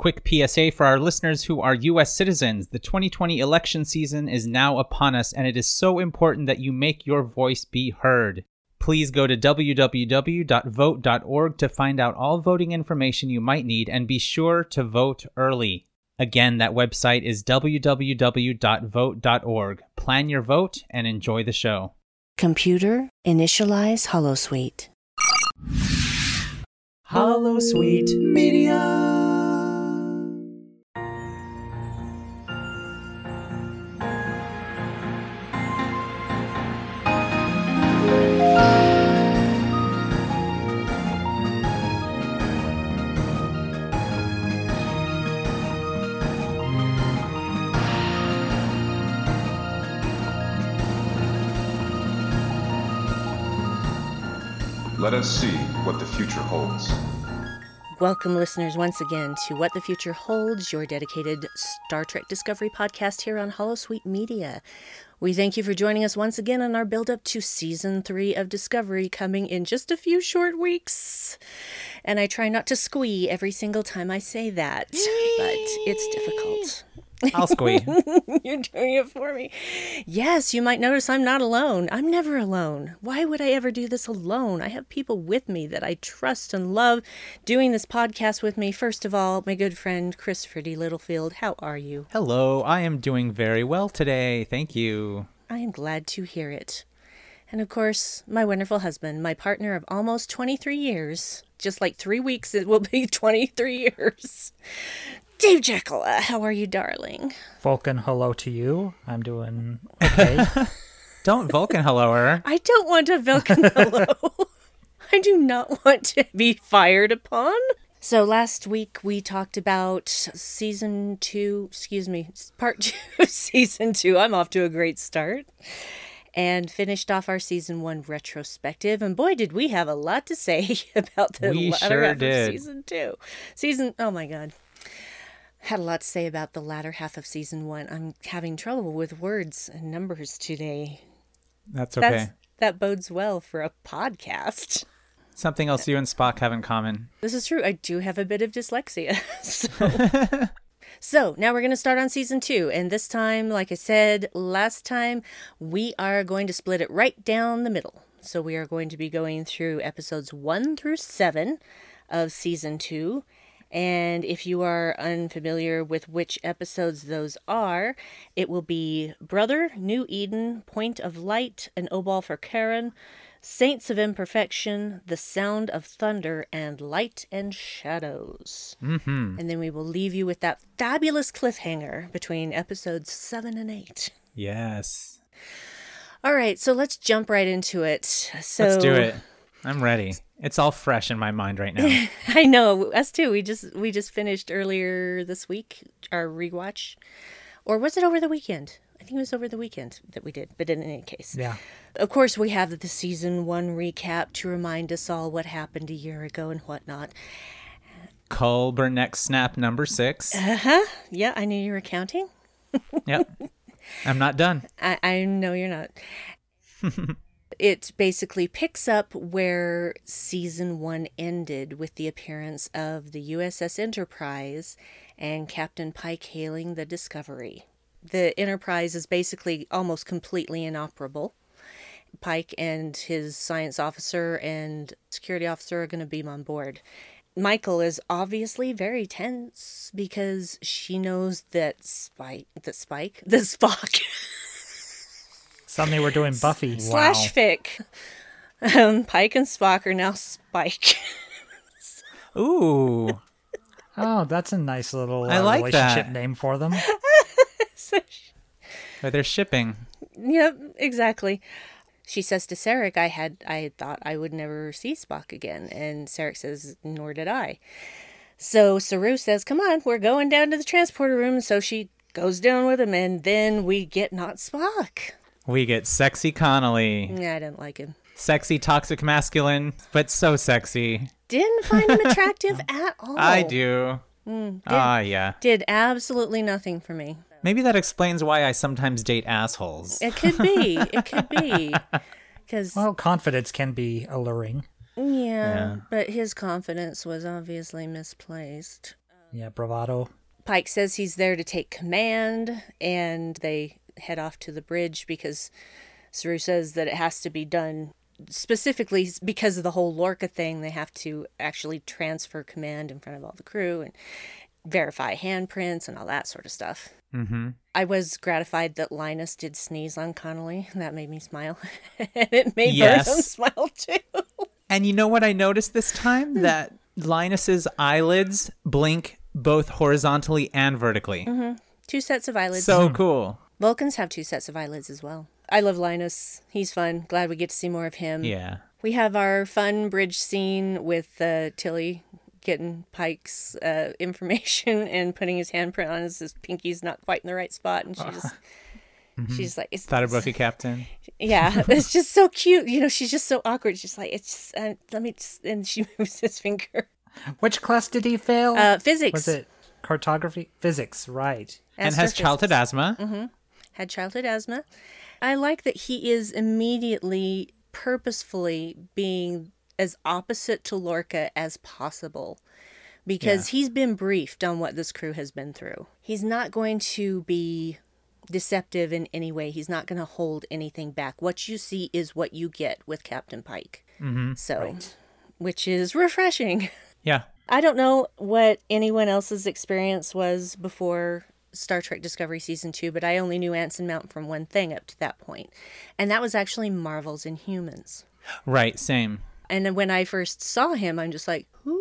Quick PSA for our listeners who are U.S. citizens the 2020 election season is now upon us, and it is so important that you make your voice be heard. Please go to www.vote.org to find out all voting information you might need and be sure to vote early. Again, that website is www.vote.org. Plan your vote and enjoy the show. Computer, initialize Holosuite. Holosuite Media. Let us see what the future holds. Welcome, listeners, once again to What the Future Holds, your dedicated Star Trek Discovery podcast here on Holosuite Media. We thank you for joining us once again on our build up to season three of Discovery coming in just a few short weeks. And I try not to squee every single time I say that, but it's difficult. I'll squeeze. You're doing it for me. Yes, you might notice I'm not alone. I'm never alone. Why would I ever do this alone? I have people with me that I trust and love doing this podcast with me. First of all, my good friend Christopher D. Littlefield. How are you? Hello, I am doing very well today. Thank you. I am glad to hear it. And of course, my wonderful husband, my partner of almost 23 years. Just like three weeks, it will be 23 years. Dave Jackola, uh, how are you, darling? Vulcan, hello to you. I'm doing okay. Don't Vulcan hello her. I don't want a Vulcan hello. I do not want to be fired upon. So last week we talked about season two, excuse me, part two, season two. I'm off to a great start. And finished off our season one retrospective. And boy, did we have a lot to say about the We latter sure half did. of season two. Season, oh my God. Had a lot to say about the latter half of season one. I'm having trouble with words and numbers today. That's okay. That's that bodes well for a podcast. Something else you and Spock have in common. This is true. I do have a bit of dyslexia. So, so now we're going to start on season two. And this time, like I said last time, we are going to split it right down the middle. So we are going to be going through episodes one through seven of season two. And if you are unfamiliar with which episodes those are, it will be Brother, New Eden, Point of Light, An Obol for Charon, Saints of Imperfection, The Sound of Thunder, and Light and Shadows. Mm-hmm. And then we will leave you with that fabulous cliffhanger between episodes seven and eight. Yes. All right, so let's jump right into it. So Let's do it. I'm ready. It's all fresh in my mind right now. I know us too. We just we just finished earlier this week our rewatch, or was it over the weekend? I think it was over the weekend that we did. But in any case, yeah. of course, we have the season one recap to remind us all what happened a year ago and whatnot. Cull Burnett snap number six. Uh huh. Yeah, I knew you were counting. Yep. I'm not done. I, I know you're not. it basically picks up where season one ended with the appearance of the USS Enterprise and Captain Pike hailing the Discovery. The Enterprise is basically almost completely inoperable. Pike and his science officer and security officer are going to beam on board. Michael is obviously very tense because she knows that Spike, that Spike, that Spock Suddenly we're doing Buffy. slash fic. Um, Pike and Spock are now Spike. Ooh. Oh, that's a nice little I uh, like relationship that. name for them. Or they're shipping. yep, exactly. She says to Sarek, "I had, I had thought I would never see Spock again," and Sarek says, "Nor did I." So Saru says, "Come on, we're going down to the transporter room." So she goes down with him, and then we get not Spock. We get sexy Connolly. Yeah, I didn't like him. Sexy, toxic, masculine, but so sexy. Didn't find him attractive at all. I do. Ah, yeah. Did absolutely nothing for me. Maybe that explains why I sometimes date assholes. It could be. it could be. Because Well, confidence can be alluring. Yeah, Yeah. but his confidence was obviously misplaced. Yeah, bravado. Pike says he's there to take command, and they head off to the bridge because Saru says that it has to be done specifically because of the whole Lorca thing. They have to actually transfer command in front of all the crew and verify handprints and all that sort of stuff. Mm-hmm. I was gratified that Linus did sneeze on Connolly. That made me smile. and it made Yes. Burnham smile too. And you know what I noticed this time? Hmm. that Linus's eyelids blink both horizontally and vertically. Mm-hmm. Two sets of eyelids. So hmm. cool. Vulcans have two sets of eyelids as well. I love Linus. He's fun. Glad we get to see more of him. Yeah. We have our fun bridge scene with uh, Tilly getting Pike's uh, information and putting his handprint on his, his pinky's not quite in the right spot, and she just. She's like, it's, Thought about a captain. yeah, it's just so cute. You know, she's just so awkward. She's like, it's just, uh, let me just, and she moves his finger. Which class did he fail? Uh, physics. Was it cartography? Physics, right. and has Astrophysics. childhood asthma. Had childhood asthma. I like that he is immediately, purposefully being as opposite to Lorca as possible because he's been briefed on what this crew has been through. He's not going to be deceptive in any way, he's not going to hold anything back. What you see is what you get with Captain Pike. Mm-hmm. So, which is refreshing. Yeah. I don't know what anyone else's experience was before Star Trek Discovery Season 2, but I only knew Anson Mount from one thing up to that point, and that was actually Marvel's Inhumans. Right. Same. And when I first saw him, I'm just like, who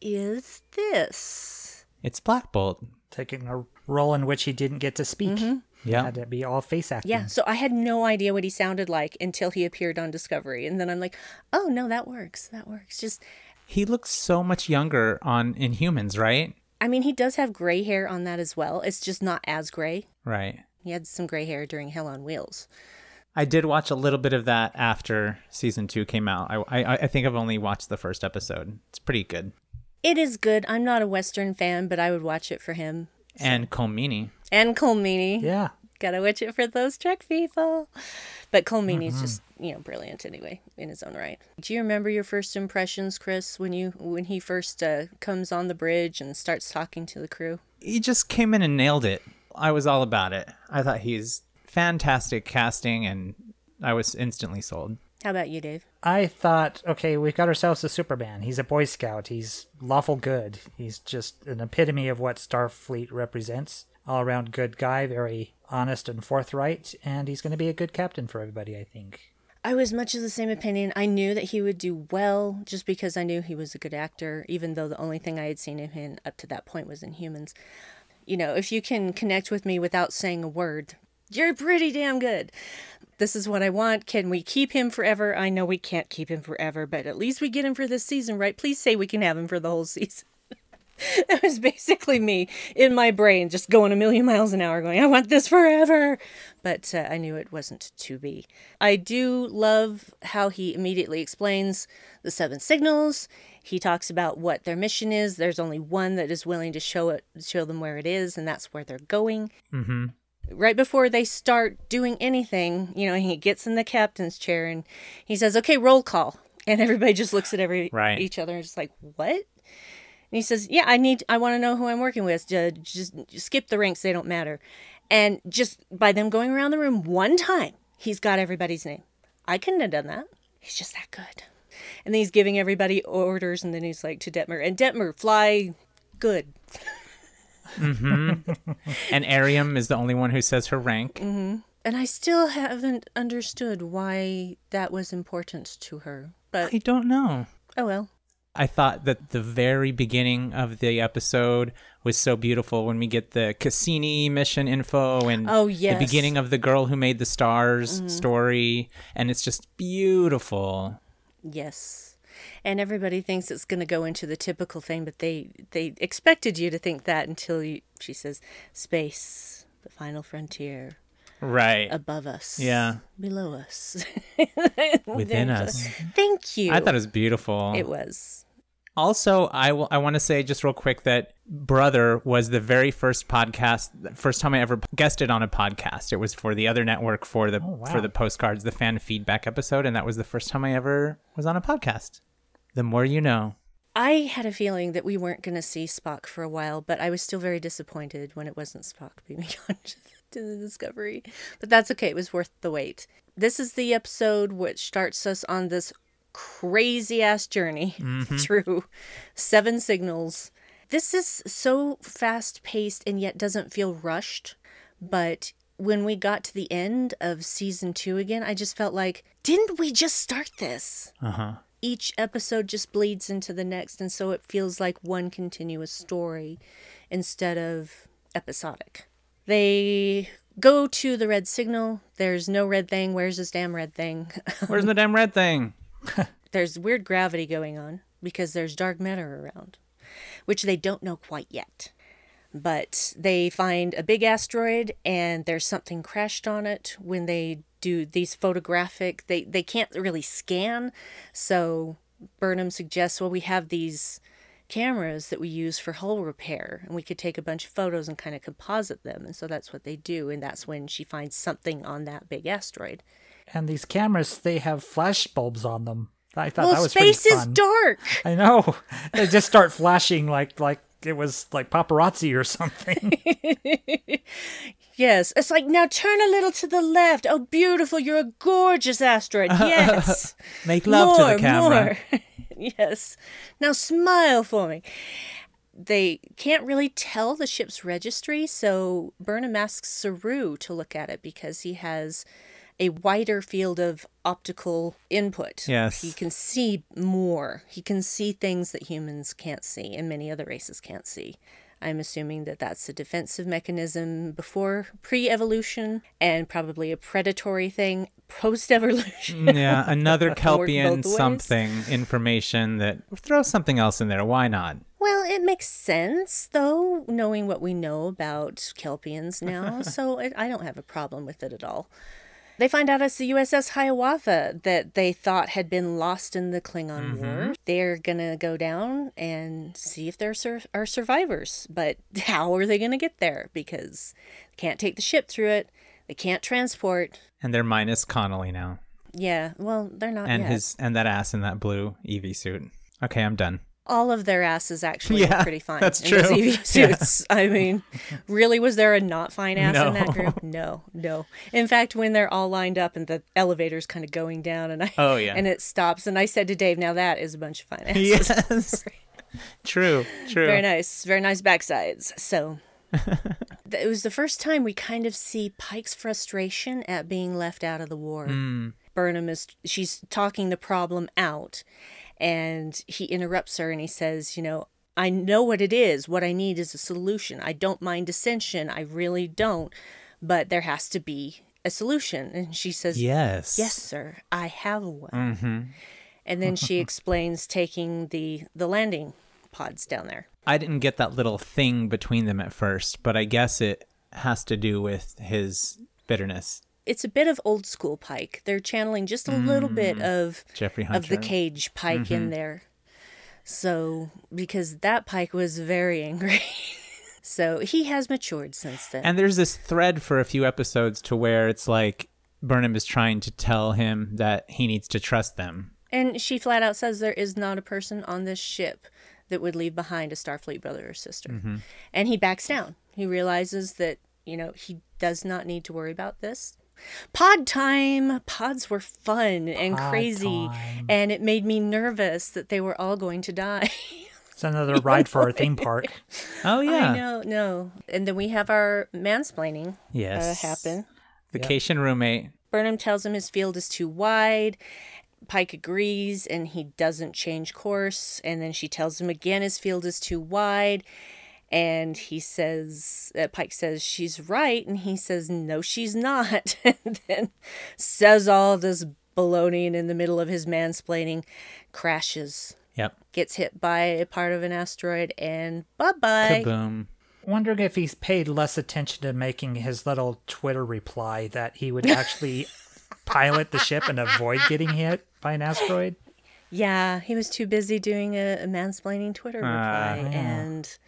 is this? It's Black Bolt. Taking a role in which he didn't get to speak. Mm-hmm. Yeah. Had to be all face acting. Yeah, so I had no idea what he sounded like until he appeared on Discovery, and then I'm like, oh no, that works. That works. Just, He looks so much younger on Inhumans, right? I mean, he does have gray hair on that as well. It's just not as gray. Right. He had some gray hair during Hell on Wheels. I did watch a little bit of that after season two came out. I, I, I think I've only watched the first episode. It's pretty good. It is good. I'm not a Western fan, but I would watch it for him. And Colm Meaney. And Colm Meaney. Yeah. Gotta watch it for those Trek people. But Colm Meaney's just, you know, brilliant anyway, in his own right. Do you remember your first impressions, Chris, when you when he first uh, comes on the bridge and starts talking to the crew? He just came in and nailed it. I was all about it. I thought he's fantastic casting, and I was instantly sold. How about you, Dave? I thought, okay, we've got ourselves a Superman. He's a Boy Scout. He's lawful good. He's just an epitome of what Starfleet represents. All around good guy, very honest and forthright, and he's going to be a good captain for everybody, I think. I was much of the same opinion. I knew that he would do well just because I knew he was a good actor, even though the only thing I had seen him up to that point was Inhumans. You know, if you can connect with me without saying a word, you're pretty damn good. This is what I want. Can we keep him forever? I know we can't keep him forever, but at least we get him for this season, right? Please say we can have him for the whole season. that was basically me in my brain, just going a million miles an hour, going, I want this forever. But uh, I knew it wasn't to be. I do love how he immediately explains the seven signals. He talks about what their mission is. There's only one that is willing to show it, show them where it is, and that's where they're going. Mm-hmm. Right before they start doing anything, you know, he gets in the captain's chair and he says, "Okay, roll call," and everybody just looks at every Right. each other and just like, "What?" And he says, "Yeah, I need. I want to know who I'm working with. Ju- Just, just skip the ranks; they don't matter." And just by them going around the room one time, he's got everybody's name. I couldn't have done that. He's just that good. And then he's giving everybody orders, and then he's like to Detmer, and Detmer, fly good. Mm-hmm. And Airiam is the only one who says her rank. Mm-hmm. And I still haven't understood why that was important to her. But I don't know. oh well. I thought that the very beginning of the episode was so beautiful when we get the Cassini mission info and Oh, the beginning of the girl who made the stars mm-hmm. story, and it's just beautiful. Yes. And everybody thinks it's going to go into the typical thing, but they they expected you to think that until you, she says, "Space, the final frontier, Right. above us, Yeah. below us, Within us. Thank you. I thought it was beautiful. it was. Also, I, w- I want to say just real quick that Brother was the very first podcast, first time I ever guested on a podcast. It was for the other network for the oh, wow. for the postcards, the fan feedback episode, and that was the first time I ever was on a podcast. The more you know. I had a feeling that we weren't going to see Spock for a while, but I was still very disappointed when it wasn't Spock being on to the Discovery. But that's okay, it was worth the wait. This is the episode which starts us on this crazy ass journey through seven signals. This is so fast paced and yet doesn't feel rushed. But when we got to the end of season two again, I just felt like, didn't we just start this? Uh huh. Each episode just bleeds into the next, and so it feels like one continuous story instead of episodic. They go to the red signal. There's no red thing. Where's this damn red thing? Where's the damn red thing? there's weird gravity going on because there's dark matter around, which they don't know quite yet. But they find a big asteroid and there's something crashed on it when they do these photographic they they can't really scan so Burnham suggests well we have these cameras that we use for hull repair and we could take a bunch of photos and kind of composite them and so that's what they do and that's when she finds something on that big asteroid And these cameras, they have flash bulbs on them. I thought well that was space is dark I know. They just start flashing like like it was like paparazzi or something. Yes, it's like now turn a little to the left. Oh, beautiful! You're a gorgeous asteroid. Yes, Make love more, to the camera. more. yes. Now smile for me. They can't really tell the ship's registry, so Burnham asks Saru to look at it because he has a wider field of optical input. Yes. He can see more. He can see things that humans can't see and many other races can't see. I'm assuming that that's a defensive mechanism before pre evolution and probably a predatory thing post evolution. Mm, yeah, another Kelpian something information that throw something else in there. Why not? Well, it makes sense, though, knowing what we know about Kelpians now, so it, I don't have a problem with it at all. They find out it's the USS Hiawatha that they thought had been lost in the Klingon mm-hmm. War. They're gonna go down and see if there sur- are survivors, but how are they gonna get there? Because they can't take the ship through it, they can't transport. And they're minus Connolly now, Yeah, well, they're not and yet. his and that ass in that blue EV suit. Okay, I'm done. All of their asses actually Yeah, look pretty fine. that's true. EV Yeah. suits. I mean, really, was there a not fine ass in that group? No, no. In fact, when they're all lined up and the elevator's kind of going down, and I Oh, yeah. and it stops, and I said to Dave, "Now that is a bunch of fine asses." Yes. true. True. Very nice, very nice backsides. So. It was the first time we kind of see Pike's frustration at being left out of the war. Mm. Burnham is she's talking the problem out and he interrupts her and he says, you know, I know what it is. What I need is a solution. I don't mind dissension. I really don't. But there has to be a solution. And she says, Yes. Yes, sir. I have one. Mm-hmm. And then she explains taking the the landing pods down there. I didn't get that little thing between them at first, but I guess it has to do with his bitterness. It's a bit of old school Pike. They're channeling just a little bit mm. of Jeffrey Hunter. of the cage Pike in mm-hmm. there. So because that Pike was very angry. so he has matured since then. And there's this thread for a few episodes to where it's like Burnham is trying to tell him that he needs to trust them. And she flat out says there is not a person on this ship that would leave behind a Starfleet brother or sister. Mm-hmm. And he backs down. He realizes that, you know, he does not need to worry about this. Pod time! Pods were fun and Pod crazy, time. and it made me nervous that they were all going to die. It's another ride for our theme park. Oh yeah. I know, no. And then we have our mansplaining Yes. uh, happen. Vacation roommate. Burnham tells him his field is too wide. Pike agrees and he doesn't change course. And then she tells him again his field is too wide. And he says, uh, Pike says, she's right. And he says, no, she's not. and then says all this baloney and in the middle of his mansplaining, crashes, Yep. gets hit by a part of an asteroid, and bye bye. Kaboom. Wondering if he's paid less attention to making his little Twitter reply that he would actually pilot the ship and avoid getting hit by an asteroid. Yeah, he was too busy doing a, a mansplaining Twitter Ah. reply, and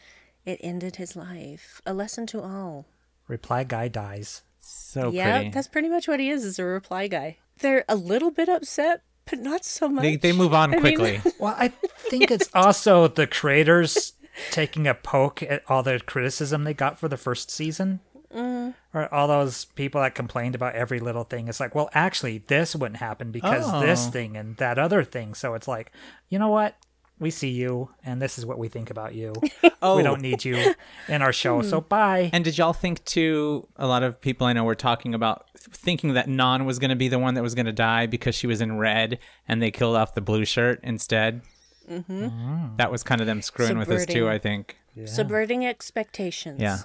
it ended his life. A lesson to all. Reply guy dies. So yeah, pretty. that's pretty much what he is, is a reply guy. They're a little bit upset but not so much. They, they move on I mean- quickly. Well, I think it's also the creators taking a poke at all the criticism they got for the first season. Mm. Or all those people that complained about every little thing. It's like, well, actually, this wouldn't happen because this Oh. thing and that other thing. So it's like, you know what? We see you, and this is what we think about you. Oh. We don't need you in our show, so bye. And did y'all think too? A lot of people I know were talking about thinking that Nhan was going to be the one that was going to die because she was in red, and they killed off the blue shirt instead. Mm-hmm. That was kind of them screwing with us too. I think. Subverting expectations. Yeah.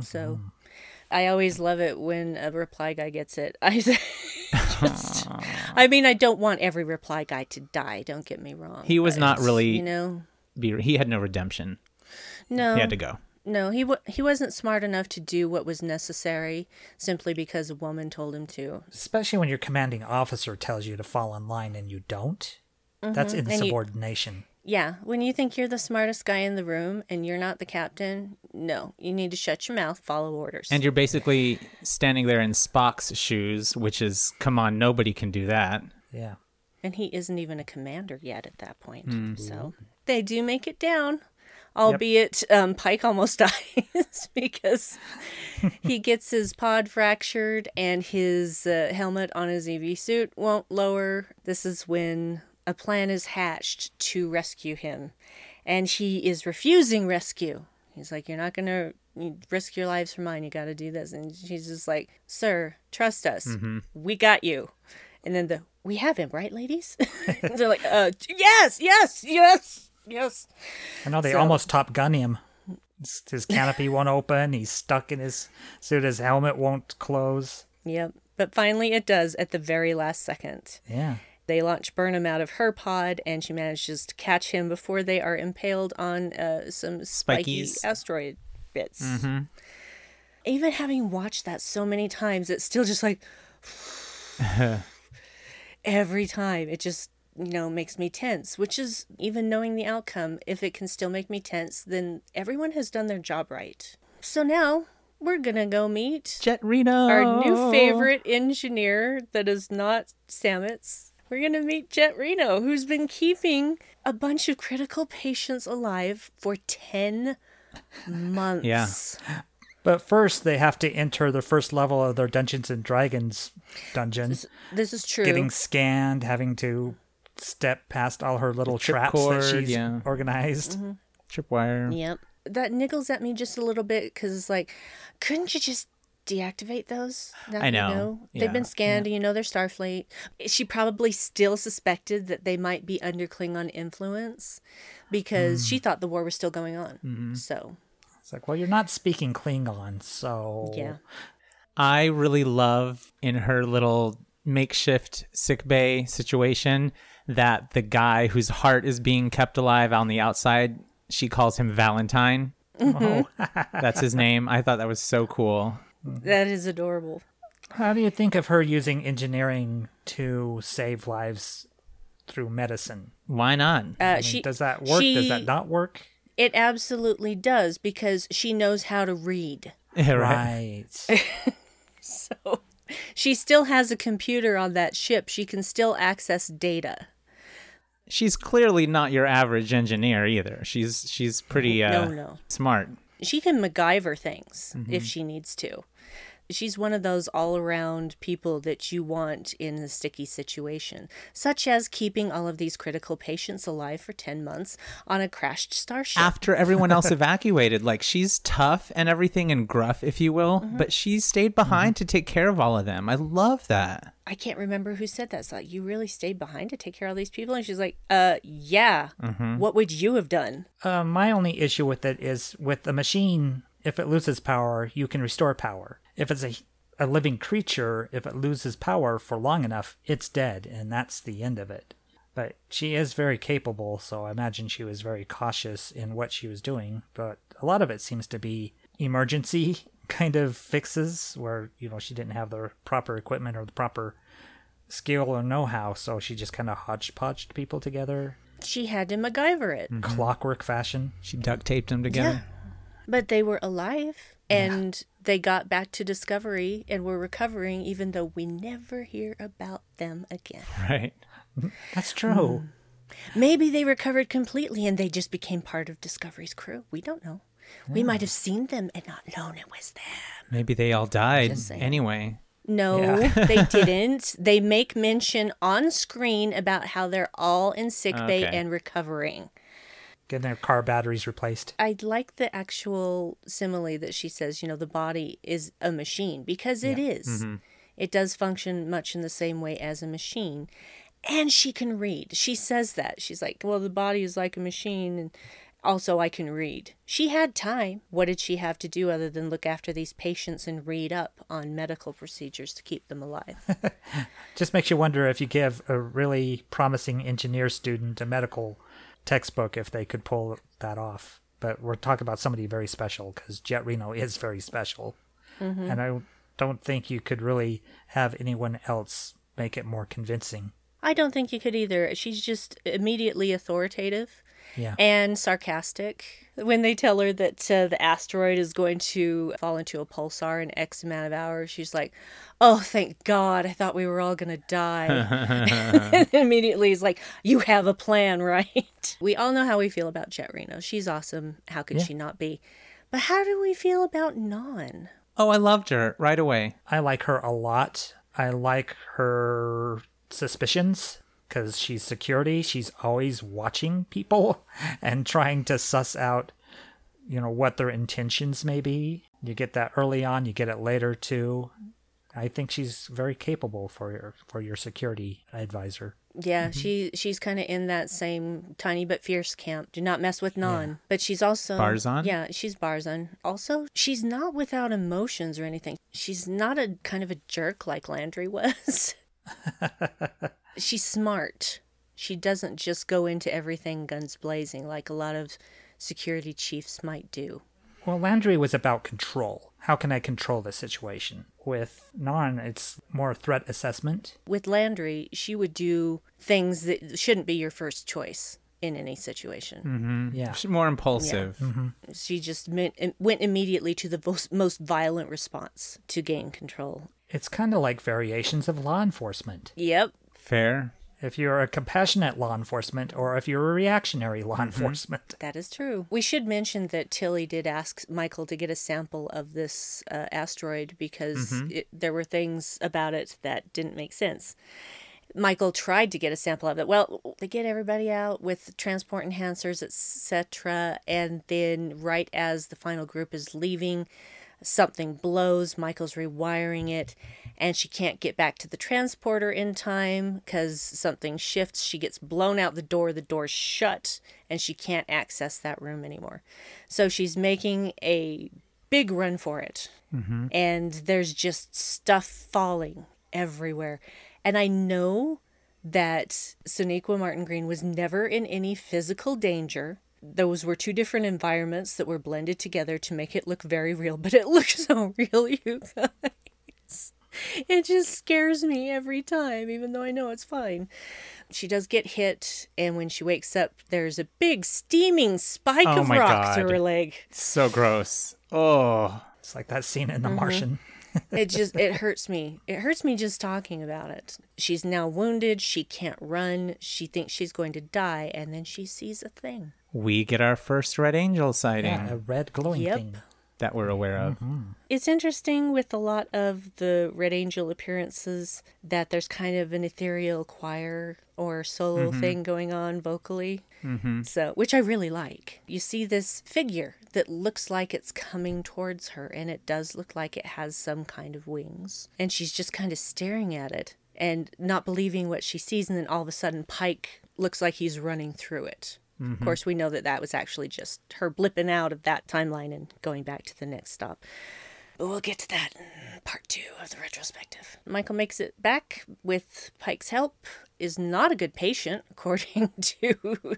So I always love it when a reply guy gets it. I just, I mean, I don't want every reply guy to die. Don't get me wrong. He was but, not really- You know, Be, he had no redemption. no. He had to go. No, he w- he wasn't smart enough to do what was necessary simply because a woman told him to. Especially when your commanding officer tells you to fall in line and you don't. That's Mm-hmm. you- insubordination. Yeah, when you think you're the smartest guy in the room and you're not the captain, no, you need to shut your mouth, follow orders. And you're basically standing there in Spock's shoes, which is, come on, nobody can do that. Yeah. And he isn't even a commander yet at that point. Mm-hmm. So they do make it down, albeit um, Pike almost dies because he gets his pod fractured and his uh, helmet on his EV suit won't lower. This is when a plan is hatched to rescue him, and he is refusing rescue. He's like, "You're not gonna you risk your lives for mine. You got to do this." And she's just like, "Sir, trust us. We got you." And then the we have him, right, ladies? They're like, uh, yes, yes, yes, yes. I know they So- almost Top Gun him. His canopy won't open. He's stuck in his suit. His helmet won't close. Yep. But finally, it does at the very last second. Yeah. They launch Burnham out of her pod, and she manages to catch him before they are impaled on uh, some spiky Spikies. asteroid bits. Even having watched that so many times, it's still just like every time. It just you know makes me tense. Which is even knowing the outcome, if it can still make me tense, then everyone has done their job right. So now we're gonna go meet Jet Reno, our new favorite engineer that is not Stamets. We're going to meet Jet Reno, who's been keeping a bunch of critical patients alive for 10 months. Yeah. But first, they have to enter the first level of their Dungeons and Dragons dungeon, This is true. getting scanned, having to step past all her little traps that she's yeah. organized. Mm-hmm. tripwire. Yep. That niggles at me just a little bit because it's like, couldn't you just deactivate those? I you know. They've been scanned and you know they're Starfleet. She probably still suspected that they might be under Klingon influence because Mm. she thought the war was still going on. Mm-hmm. So, It's like, well, you're not speaking Klingon, so yeah. I really love in her little makeshift sickbay situation that the guy whose heart is being kept alive on the outside, she calls him Valentine. Oh. That's his name. I thought that was so cool. That is adorable. How do you think of her using engineering to save lives through medicine? Why not? Uh, I mean, she does that work? Does that not work? It absolutely does because she knows how to read. Right. So she still has a computer on that ship. She can still access data. She's clearly not your average engineer either. She's she's pretty uh, No, no. smart. She can MacGyver things Mm-hmm. if she needs to. She's one of those all around people that you want in a sticky situation, such as keeping all of these critical patients alive for 10 months on a crashed starship. After everyone else evacuated, like she's tough and everything and gruff, if you will, Mm-hmm. but she stayed behind to take care of all of them. I love that. I can't remember who said that. It's like, you really stayed behind to take care of all these people? And she's like, uh, yeah. Mm-hmm. What would you have done? Uh, my only issue with it is with the machine, if it loses power, you can restore power. If it's a, a living creature, if it loses power for long enough, it's dead, and that's the end of it. But she is very capable, so I imagine she was very cautious in what she was doing. But a lot of it seems to be emergency kind of fixes where, you know, she didn't have the proper equipment or the proper skill or know how, so she just kind of hodgepodged people together, She had to MacGyver it. Mm-hmm. clockwork fashion. She duct taped them together. But they were alive and they got back to Discovery and were recovering, even though we never hear about them again. Right. That's true. Mm. Maybe they recovered completely and they just became part of Discovery's crew. We don't know. We might have seen them and not known it was them. Maybe they all died anyway. No, Yeah. they didn't. They make mention on screen about how they're all in sick bay Okay. and recovering. Getting their car batteries replaced. I like the actual simile that she says, you know, the body is a machine because it is. Mm-hmm. It does function much in the same way as a machine. And she can read. She says that. She's like, well, the body is like a machine. And also, I can read. She had time. What did she have to do other than look after these patients and read up on medical procedures to keep them alive? Just makes you wonder if you give a really promising engineer student a medical textbook if they could pull that off. But we're talking about somebody very special because Jet Reno is very special. Mm-hmm. And I don't think you could really have anyone else make it more convincing. I don't think you could either. She's just immediately authoritative Yeah. and sarcastic. When they tell her that uh, the asteroid is going to fall into a pulsar in X amount of hours, she's like, "Oh, thank God! I thought we were all gonna die." and immediately is like, "You have a plan, right?" We all know how we feel about Jet Reno. She's awesome. How could Yeah. she not be? But how do we feel about Nhan? Oh, I loved her right away. I like her a lot. I like her suspicions because she's security. She's always watching people and trying to suss out, you know, what their intentions may be. You get that early on, you get it later too. I think she's very capable for your for your security advisor. Yeah, mm-hmm. she she's kind of in that same tiny but fierce camp. Do not mess with Nhan. But she's also Barzan? Yeah, she's Barzan. Also, she's not without emotions or anything. She's not a kind of a jerk like Landry was. she's smart. She doesn't just go into everything guns blazing like a lot of security chiefs might do. Well, Landry was about control. How can I control the situation? With Nhan, it's more threat assessment. With Landry, she would do things that shouldn't be your first choice in any situation. Mm-hmm. Yeah. She's more impulsive. Mm-hmm. She just meant, went immediately to the most, most violent response to gain control. It's kind of like variations of law enforcement. Yep. Fair. if you're a compassionate law enforcement or if you're a reactionary law enforcement. That is true. We should mention that Tilly did ask Michael to get a sample of this uh, asteroid because it, there were things about it that didn't make sense. Michael tried to get a sample of it. Well, they get everybody out with transport enhancers, etc. And then, right as the final group is leaving, something blows. Michael's rewiring it, and she can't get back to the transporter in time because something shifts. She gets blown out the door. The door's shut, and she can't access that room anymore. So she's making a big run for it. Mm-hmm. And there's just stuff falling everywhere. And I know that Sonequa Martin Green was never in any physical danger. Those were two different environments that were blended together to make it look very real, but it looks so real, you guys. It just scares me every time, even though I know it's fine. She does get hit, and when she wakes up, there's a big steaming spike Oh of rock through her leg. So gross. Oh. It's like that scene in Mm-hmm. The Martian. it just it hurts me it hurts me just talking about it she's now wounded she can't run she thinks she's going to die and then she sees a thing We get our first Red Angel sighting Yeah, a red glowing Yep. thing. that we're aware of. Mm-hmm. it's interesting with a lot of the red angel appearances that there's kind of an ethereal choir or solo mm-hmm. thing going on vocally. Mm-hmm. So which i really like. You see this figure that looks like it's coming towards her and it does look like it has some kind of wings. And she's just kind of staring at it and not believing what she sees and then all of a sudden pike looks like he's running through it of course we know that that was actually just her blipping out of that timeline and going back to the next stop but we'll get to that in part two of the retrospective. Michael makes it back with Pike's help, is not a good patient, according to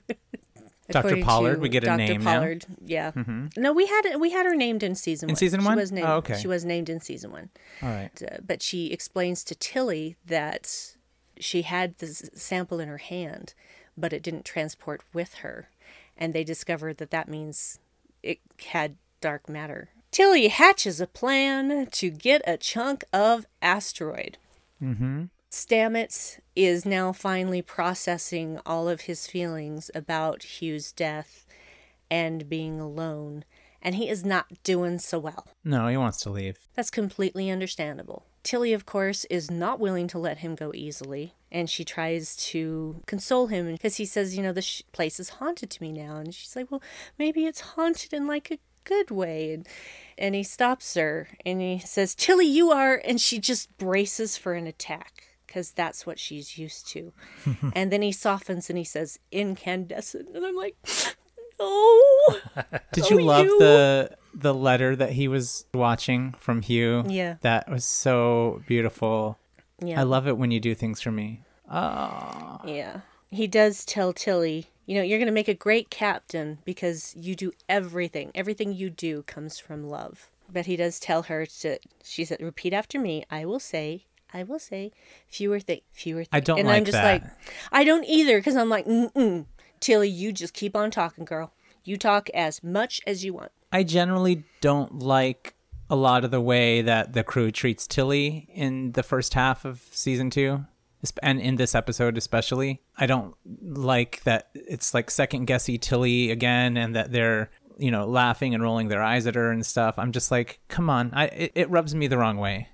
according Pollard, we get a Dr. name now? Pollard. Yeah. No, we had we had her named in season In one. season She one? was named, Oh, okay. She was named in season one. All right. Uh, but she explains to Tilly that she had the sample in her hand, but it didn't transport with her. And they discovered that that means it had dark matter. Tilly hatches a plan to get a chunk of asteroid. Mm-hmm. Stamets is now finally processing all of his feelings about Hugh's death and being alone, and he is not doing so well. No, he wants to leave. That's completely understandable. Tilly, of course, is not willing to let him go easily, and she tries to console him because he says, You know, this sh- place is haunted to me now. And she's like, Well, maybe it's haunted in like a good way. And, and he stops her and he says, Tilly, you are. And she just braces for an attack because that's what she's used to. and then he softens and he says, Incandescent. And I'm like, No. Did Oh, you love you. the the letter that he was watching from Hugh? Yeah. That was so beautiful. Yeah. I love it when you do things for me. Oh. Yeah. He does tell Tilly, you know, you're going to make a great captain because you do everything. Everything you do comes from love. But he does tell her to, she said, repeat after me. I will say, I will say, fewer things, fewer things. I don't and like I'm just that. like, I don't either because I'm like, mm-mm. Tilly, you just keep on talking, girl. You talk as much as you want. I generally don't like a lot of the way that the crew treats Tilly in the first half of season two, and in this episode especially. I don't like that it's like second guessy Tilly again, and that they're you know laughing and rolling their eyes at her and stuff. I'm just like, come on, I it, it rubs me the wrong way.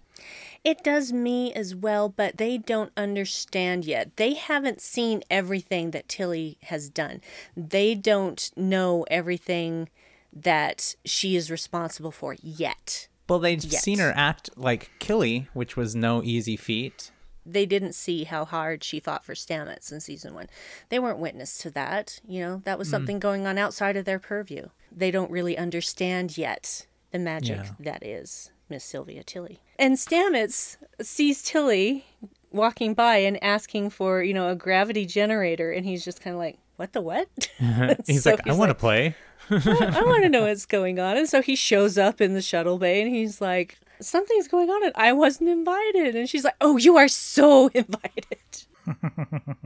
It does me as well, but they don't understand yet. They haven't seen everything that Tilly has done. They don't know everything that she is responsible for yet. Well, they've Yet. seen her act like Killy, which was no easy feat. They didn't see how hard she fought for Stamets in season one. They weren't witness to that. You know, that was something going on outside of their purview. They don't really understand yet the magic Yeah. that is Miss Sylvia Tilly. And Stamets sees Tilly walking by and asking for, you know, a gravity generator, and he's just kind of like, "What the what?" He's So like, I want to play. I want to know what's going on. And so he shows up in the shuttle bay and he's like, Something's going on and I wasn't invited. And she's like, Oh, you are so invited.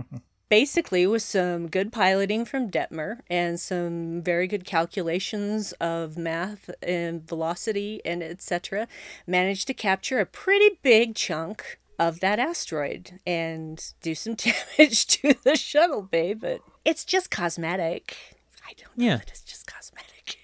Basically, with some good piloting from Detmer and some very good calculations of math and velocity and etc., managed to capture a pretty big chunk of that asteroid and do some damage to the shuttle bay. But it's just cosmetic. I don't know Yeah. if it is just cosmetic.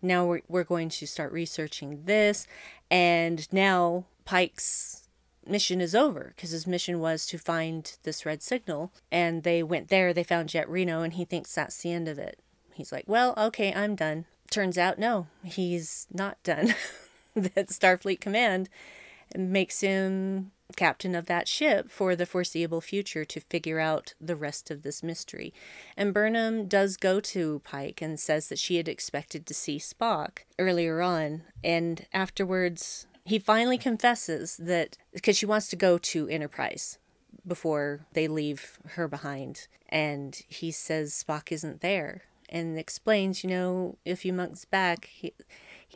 Now we're, we're going to start researching this, and now Pike's mission is over because his mission was to find this red signal, and they went there. They found Jet Reno, and he thinks that's the end of it. He's like, "Well, okay, I'm done." Turns out, no, he's not done. that Starfleet Command makes him captain of that ship for the foreseeable future to figure out the rest of this mystery. And Burnham does go to Pike and says that she had expected to see Spock earlier on, and afterwards he finally confesses that because she wants to go to Enterprise before they leave her behind. And he says Spock isn't there and explains, you know, a few months back, he,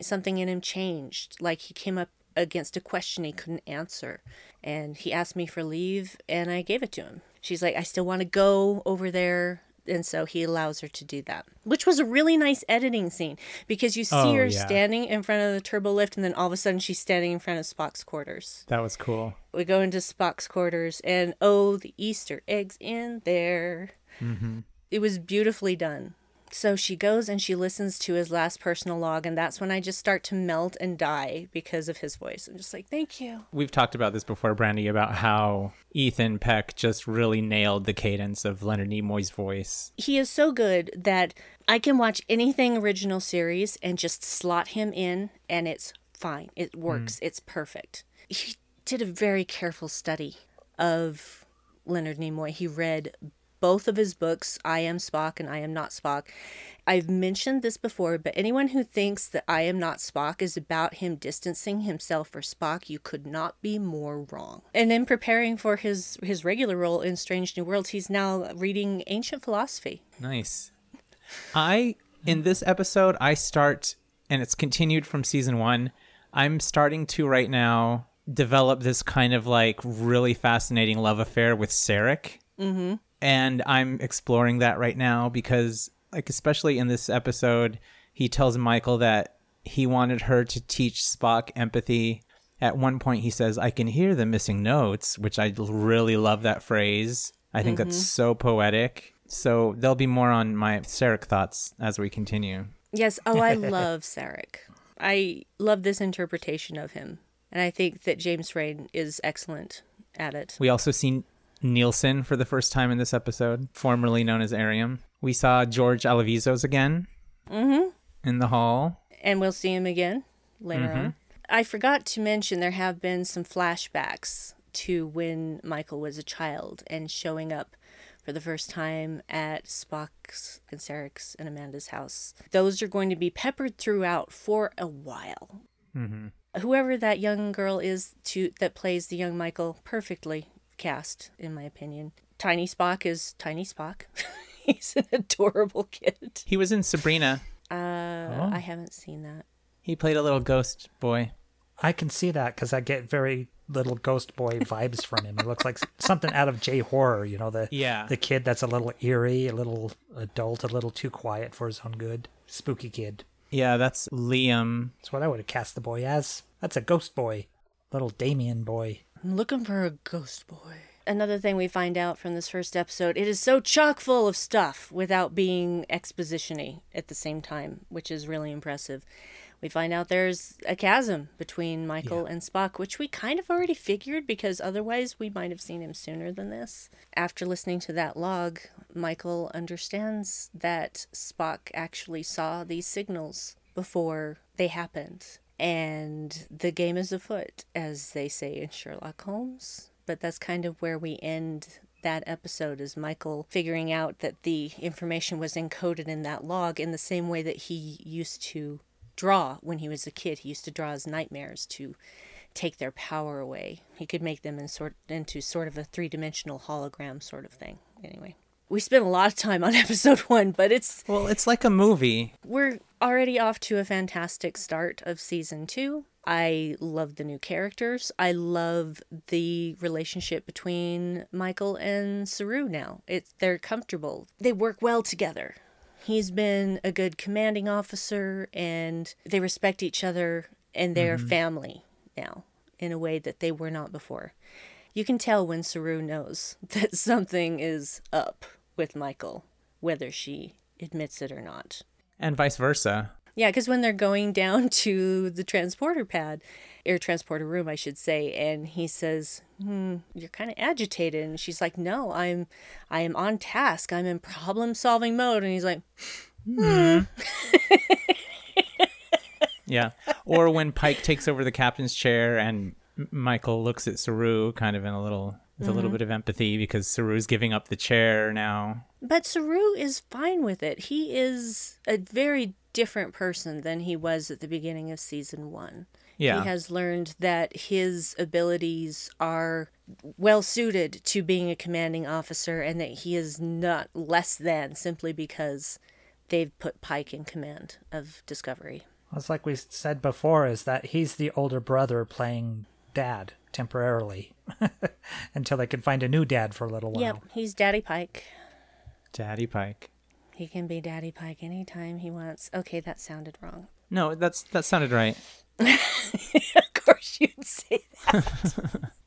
something in him changed. Like he came up against a question he couldn't answer. And he asked me for leave, and I gave it to him. She's like, I still want to go over there. And so he allows her to do that, which was a really nice editing scene because you see Oh, her yeah. standing in front of the turbo lift, and then all of a sudden she's standing in front of Spock's quarters. That was cool. We go into Spock's quarters, and oh, the Easter eggs in there. Mm-hmm. It was beautifully done. So she goes and she listens to his last personal log, and that's when I just start to melt and die because of his voice. I'm just like, thank you. We've talked about this before, Brandi, about how Ethan Peck just really nailed the cadence of Leonard Nimoy's voice. He is so good that I can watch anything original series and just slot him in, and it's fine. It works. Mm. It's perfect. He did a very careful study of Leonard Nimoy. He read both of his books, I Am Spock and I Am Not Spock. I've mentioned this before, but anyone who thinks that I Am Not Spock is about him distancing himself for Spock, you could not be more wrong. And in preparing for his his regular role in Strange New Worlds, he's now reading ancient philosophy. Nice. I in this episode I start and it's continued from season 1. I'm starting to right now develop this kind of like really fascinating love affair with Sarek. Mm-hmm. And I'm exploring that right now because like especially in this episode he tells Michael that he wanted her to teach Spock empathy At one point, he says, I can hear the missing notes, which I really love that phrase. I think that's mm-hmm. so poetic. So there'll be more on my Sarek thoughts as we continue. Yes. Oh, I love Sarek. I love this interpretation of him. And I think that James Frain is excellent at it. We also see Nielsen for the first time in this episode, formerly known as Airiam. We saw George Alavizos again mm-hmm. in the hall. And we'll see him again later mm-hmm. on. I forgot to mention there have been some flashbacks to when Michael was a child and showing up for the first time at Spock's and Sarek's and Amanda's house. Those are going to be peppered throughout for a while. Mm-hmm. Whoever that young girl is to that plays the young Michael, perfectly cast, in my opinion. Tiny Spock is Tiny Spock. He's an adorable kid. He was in Sabrina. Uh, I haven't seen that. He played a little ghost boy. I can see that because I get very little ghost boy vibes from him. He looks like something out of J horror, you know, the Yeah. the kid that's a little eerie, a little adult, a little too quiet for his own good. Spooky kid. Yeah, that's Liam. That's what I would have cast the boy as. That's a ghost boy. Little Damien boy. I'm looking for a ghost boy. Another thing we find out from this first episode, it is so chock full of stuff without being exposition-y at the same time, which is really impressive. We find out there's a chasm between Michael and Spock, which we kind of already figured because otherwise we might have seen him sooner than this. After listening to that log, Michael understands that Spock actually saw these signals before they happened. And the game is afoot, as they say in Sherlock Holmes. But that's kind of where we end that episode is Michael figuring out that the information was encoded in that log in the same way that he used to draw when he was a kid. He used to draw his nightmares to take their power away. He could make them in sort into sort of a three-dimensional hologram sort of thing. Anyway, we spent a lot of time on episode 1, but it's Well, it's like a movie. we're already off to a fantastic start of season two. I love the new characters. I love the relationship between Michael and Saru now. It's they're comfortable. They work well together. He's been a good commanding officer and they respect each other and they're mm-hmm. family now in a way that they were not before. You can tell when Saru knows that something is up with Michael, whether she admits it or not. And vice versa. Yeah, because when they're going down to the transporter pad, air transporter room, I should say, and he says, "Hmm, you're kind of agitated," and she's like, "No, I'm, I am on task. I'm in problem-solving mode," and he's like, "Hmm." Yeah. Or when Pike takes over the captain's chair and Michael looks at Saru kind of in a little with a little mm-hmm. bit of empathy because Saru's giving up the chair now. But Saru is fine with it. He is a very different person than he was at the beginning of season one. Yeah. He has learned that his abilities are well suited to being a commanding officer and that he is not less than simply because they've put Pike in command of Discovery. It's like we said before, is that he's the older brother playing dad temporarily until they can find a new dad for a little while. Yep, he's Daddy Pike. Daddy Pike. He can be Daddy Pike anytime he wants. Okay, that sounded wrong. No, that's that sounded right. of course you'd say that.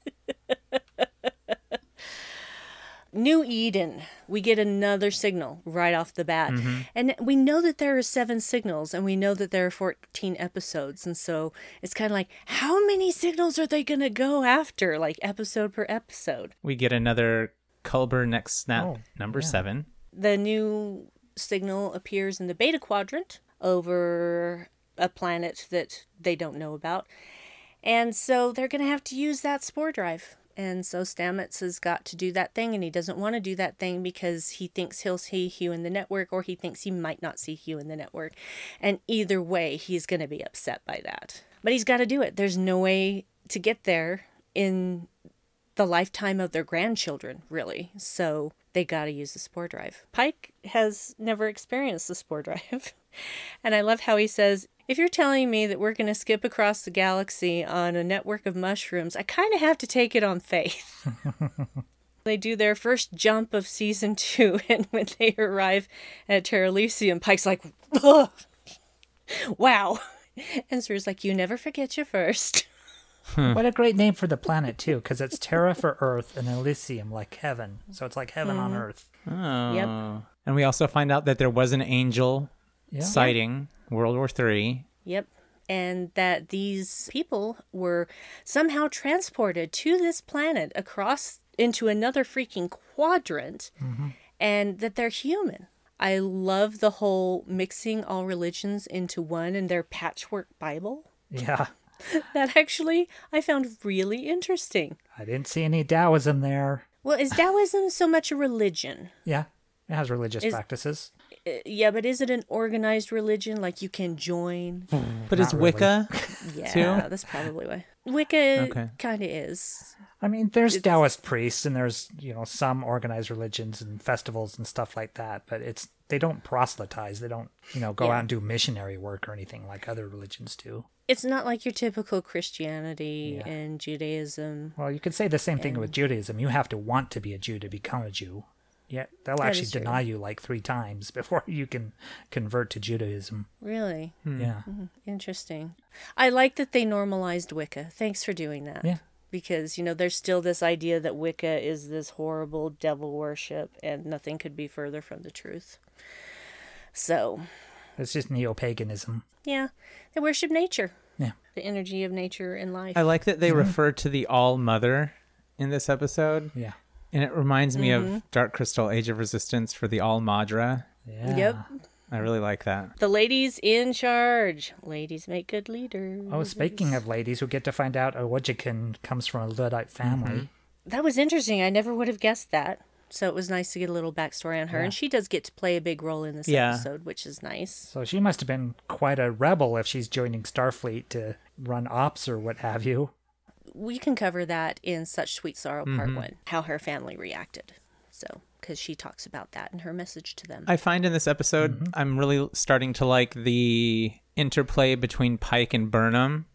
New Eden, we get another signal right off the bat. Mm-hmm. And we know that there are seven signals and we know that there are 14 episodes. And so it's kind of like, how many signals are they going to go after? Like episode per episode. We get another Culber next snap Oh, number yeah. seven. The new signal appears in the beta quadrant over a planet that they don't know about. And so they're going to have to use that spore drive. And so Stamets has got to do that thing, and he doesn't want to do that thing because he thinks he'll see Hugh in the network, or he thinks he might not see Hugh in the network. And either way, he's going to be upset by that. But he's got to do it. There's no way to get there in the lifetime of their grandchildren, really. So they got to use the spore drive. Pike has never experienced the spore drive. and I love how he says, if you're telling me that we're going to skip across the galaxy on a network of mushrooms, I kind of have to take it on faith. they do their first jump of season two, and when they arrive at Terra Elysium, Pike's like, Ugh. wow. And Saru's like, you never forget your first. Hmm. What a great name for the planet too, because it's Terra for Earth and Elysium like heaven. So it's like heaven on mm-hmm. Earth. Oh. Yep. And we also find out that there was an angel Yeah. sighting World War Three. Yep. And that these people were somehow transported to this planet across into another freaking quadrant mm-hmm. and that they're human. I love the whole mixing all religions into one and their patchwork Bible. Yeah. That actually I found really interesting. I didn't see any Taoism there. Well, is Taoism so much a religion? Yeah. It has religious Is- practices. Uh, yeah, but is it an organized religion like you can join? But is Not really. Wicca? Yeah, Too? that's probably why. Wicca Okay. kind of is. I mean, there's Taoist priests and there's, you know, some organized religions and festivals and stuff like that, but it's they don't proselytize. They don't, you know, go Yeah. out and do missionary work or anything like other religions do. It's not like your typical Christianity Yeah. and Judaism. Well, you could say the same thing with Judaism. You have to want to be a Jew to become a Jew. Yeah, they'll That actually is true. deny you like three times before you can convert to Judaism. Really hmm. Yeah. Mm-hmm. interesting. I like that they normalized Wicca. Thanks for doing that. Yeah. Because, you know, there's still this idea that Wicca is this horrible devil worship and nothing could be further from the truth. So, It's just neo paganism. yeah, they worship nature, Yeah. the energy of nature and life. I like that they mm-hmm. refer to the All Mother in this episode, Yeah. And it reminds me of mm-hmm. Dark Crystal: Age of Resistance for the All Maudra. Yeah. Yep. I really like that. The ladies in charge. Ladies make good leaders. Oh, speaking of ladies who get to find out a Owosekun comes from a Luddite family. Mm-hmm. That was interesting. I never would have guessed that. So it was nice to get a little backstory on her. And she does get to play a big role in this Yeah. episode, which is nice. So she must have been quite a rebel if she's joining Starfleet to run ops or what have you. We can cover that in Such Sweet Sorrow Part mm-hmm. 1, how her family reacted. So, because she talks about that in her message to them. I find in this episode, mm-hmm. I'm really starting to like the interplay between Pike and Burnham,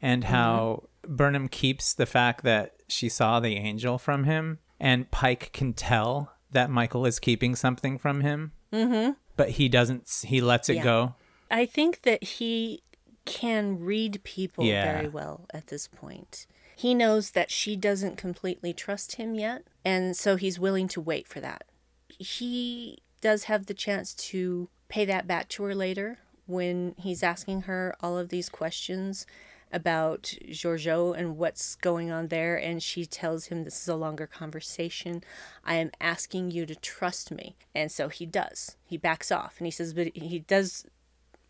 and mm-hmm. how Burnham keeps the fact that she saw the angel from him, and Pike can tell that Michael is keeping something from him, mm-hmm. but he doesn't. He lets it Yeah. go. I think that he can read people Yeah. very well at this point. He knows that she doesn't completely trust him yet, and so he's willing to wait for that. He does have the chance to pay that back to her later when he's asking her all of these questions about Georgiou and what's going on there, and she tells him this is a longer conversation. I am asking you to trust me. And so he does. He backs off and he says, but he does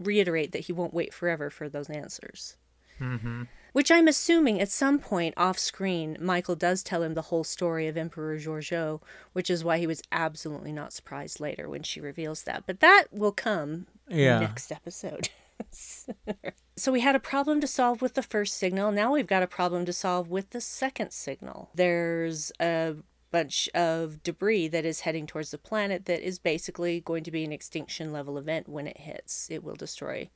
reiterate that he won't wait forever for those answers. Mm-hmm. Which I'm assuming at some point off screen, Michael does tell him the whole story of Emperor Georgiou, which is why he was absolutely not surprised later when she reveals that. But that will come Yeah. next episode. so we had a problem to solve with the first signal. Now we've got a problem to solve with the second signal. There's a bunch of debris that is heading towards the planet that is basically going to be an extinction level event when it hits. It will destroy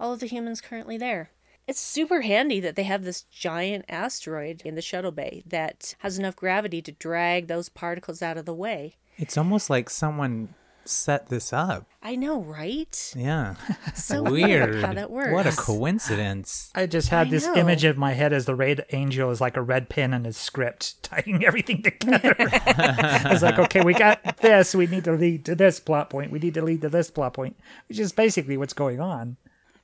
all of the humans currently there. It's super handy that they have this giant asteroid in the shuttle bay that has enough gravity to drag those particles out of the way. It's almost like someone set this up. I know, right? Yeah. So Weird. how that works. What a coincidence. I just had I this know. image of my head as the red angel is like a red pin in his script, tying everything together. I was like, okay, we got this. We need to lead to this plot point. We need to lead to this plot point, which is basically what's going on.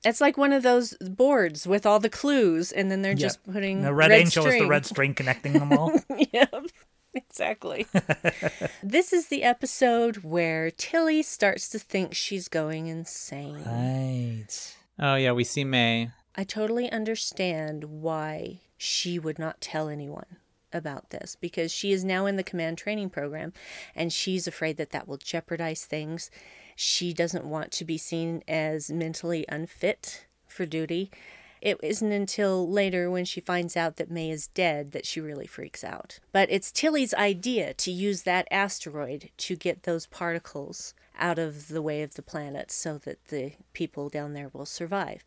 It's like one of those boards with all the clues, and then they're just putting the red, red angel is the red string connecting them all. yep, exactly. this is the episode where Tilly starts to think she's going insane. right. Oh, yeah. We see May. I totally understand why she would not tell anyone about this because she is now in the command training program and she's afraid that that will jeopardize things. She doesn't want to be seen as mentally unfit for duty. It isn't until later when she finds out that May is dead that she really freaks out. But it's Tilly's idea to use that asteroid to get those particles out of the way of the planet so that the people down there will survive.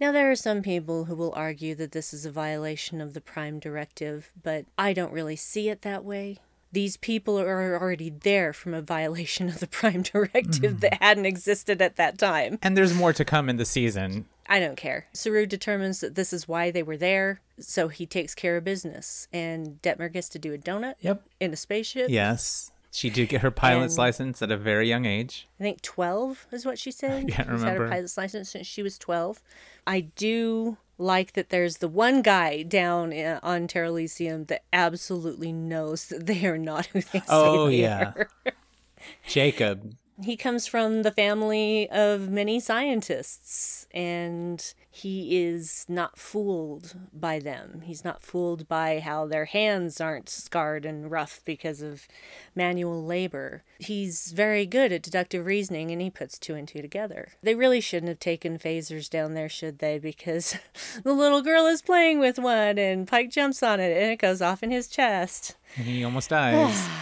Now, there are some people who will argue that this is a violation of the Prime Directive, but I don't really see it that way. These people are already there from a violation of the Prime Directive hmm. that hadn't existed at that time. And there's more to come in the season. I don't care. Saru determines that this is why they were there, so he takes care of business. And Detmer gets to do a donut Yep. in a spaceship. Yes. She did get her pilot's And- license at a very young age. I think 12 is what she said. can't She's had her pilot's license since she was 12. I do like that there's the one guy down in, on Terra Elysium that absolutely knows that they are not who they say Oh, they yeah. are. Jacob. He comes from the family of many scientists, and he is not fooled by them. He's not fooled by how their hands aren't scarred and rough because of manual labor. He's very good at deductive reasoning, and he puts two and two together. They really shouldn't have taken phasers down there, should they? Because the little girl is playing with one, and Pike jumps on it, and it goes off in his chest. And he almost dies.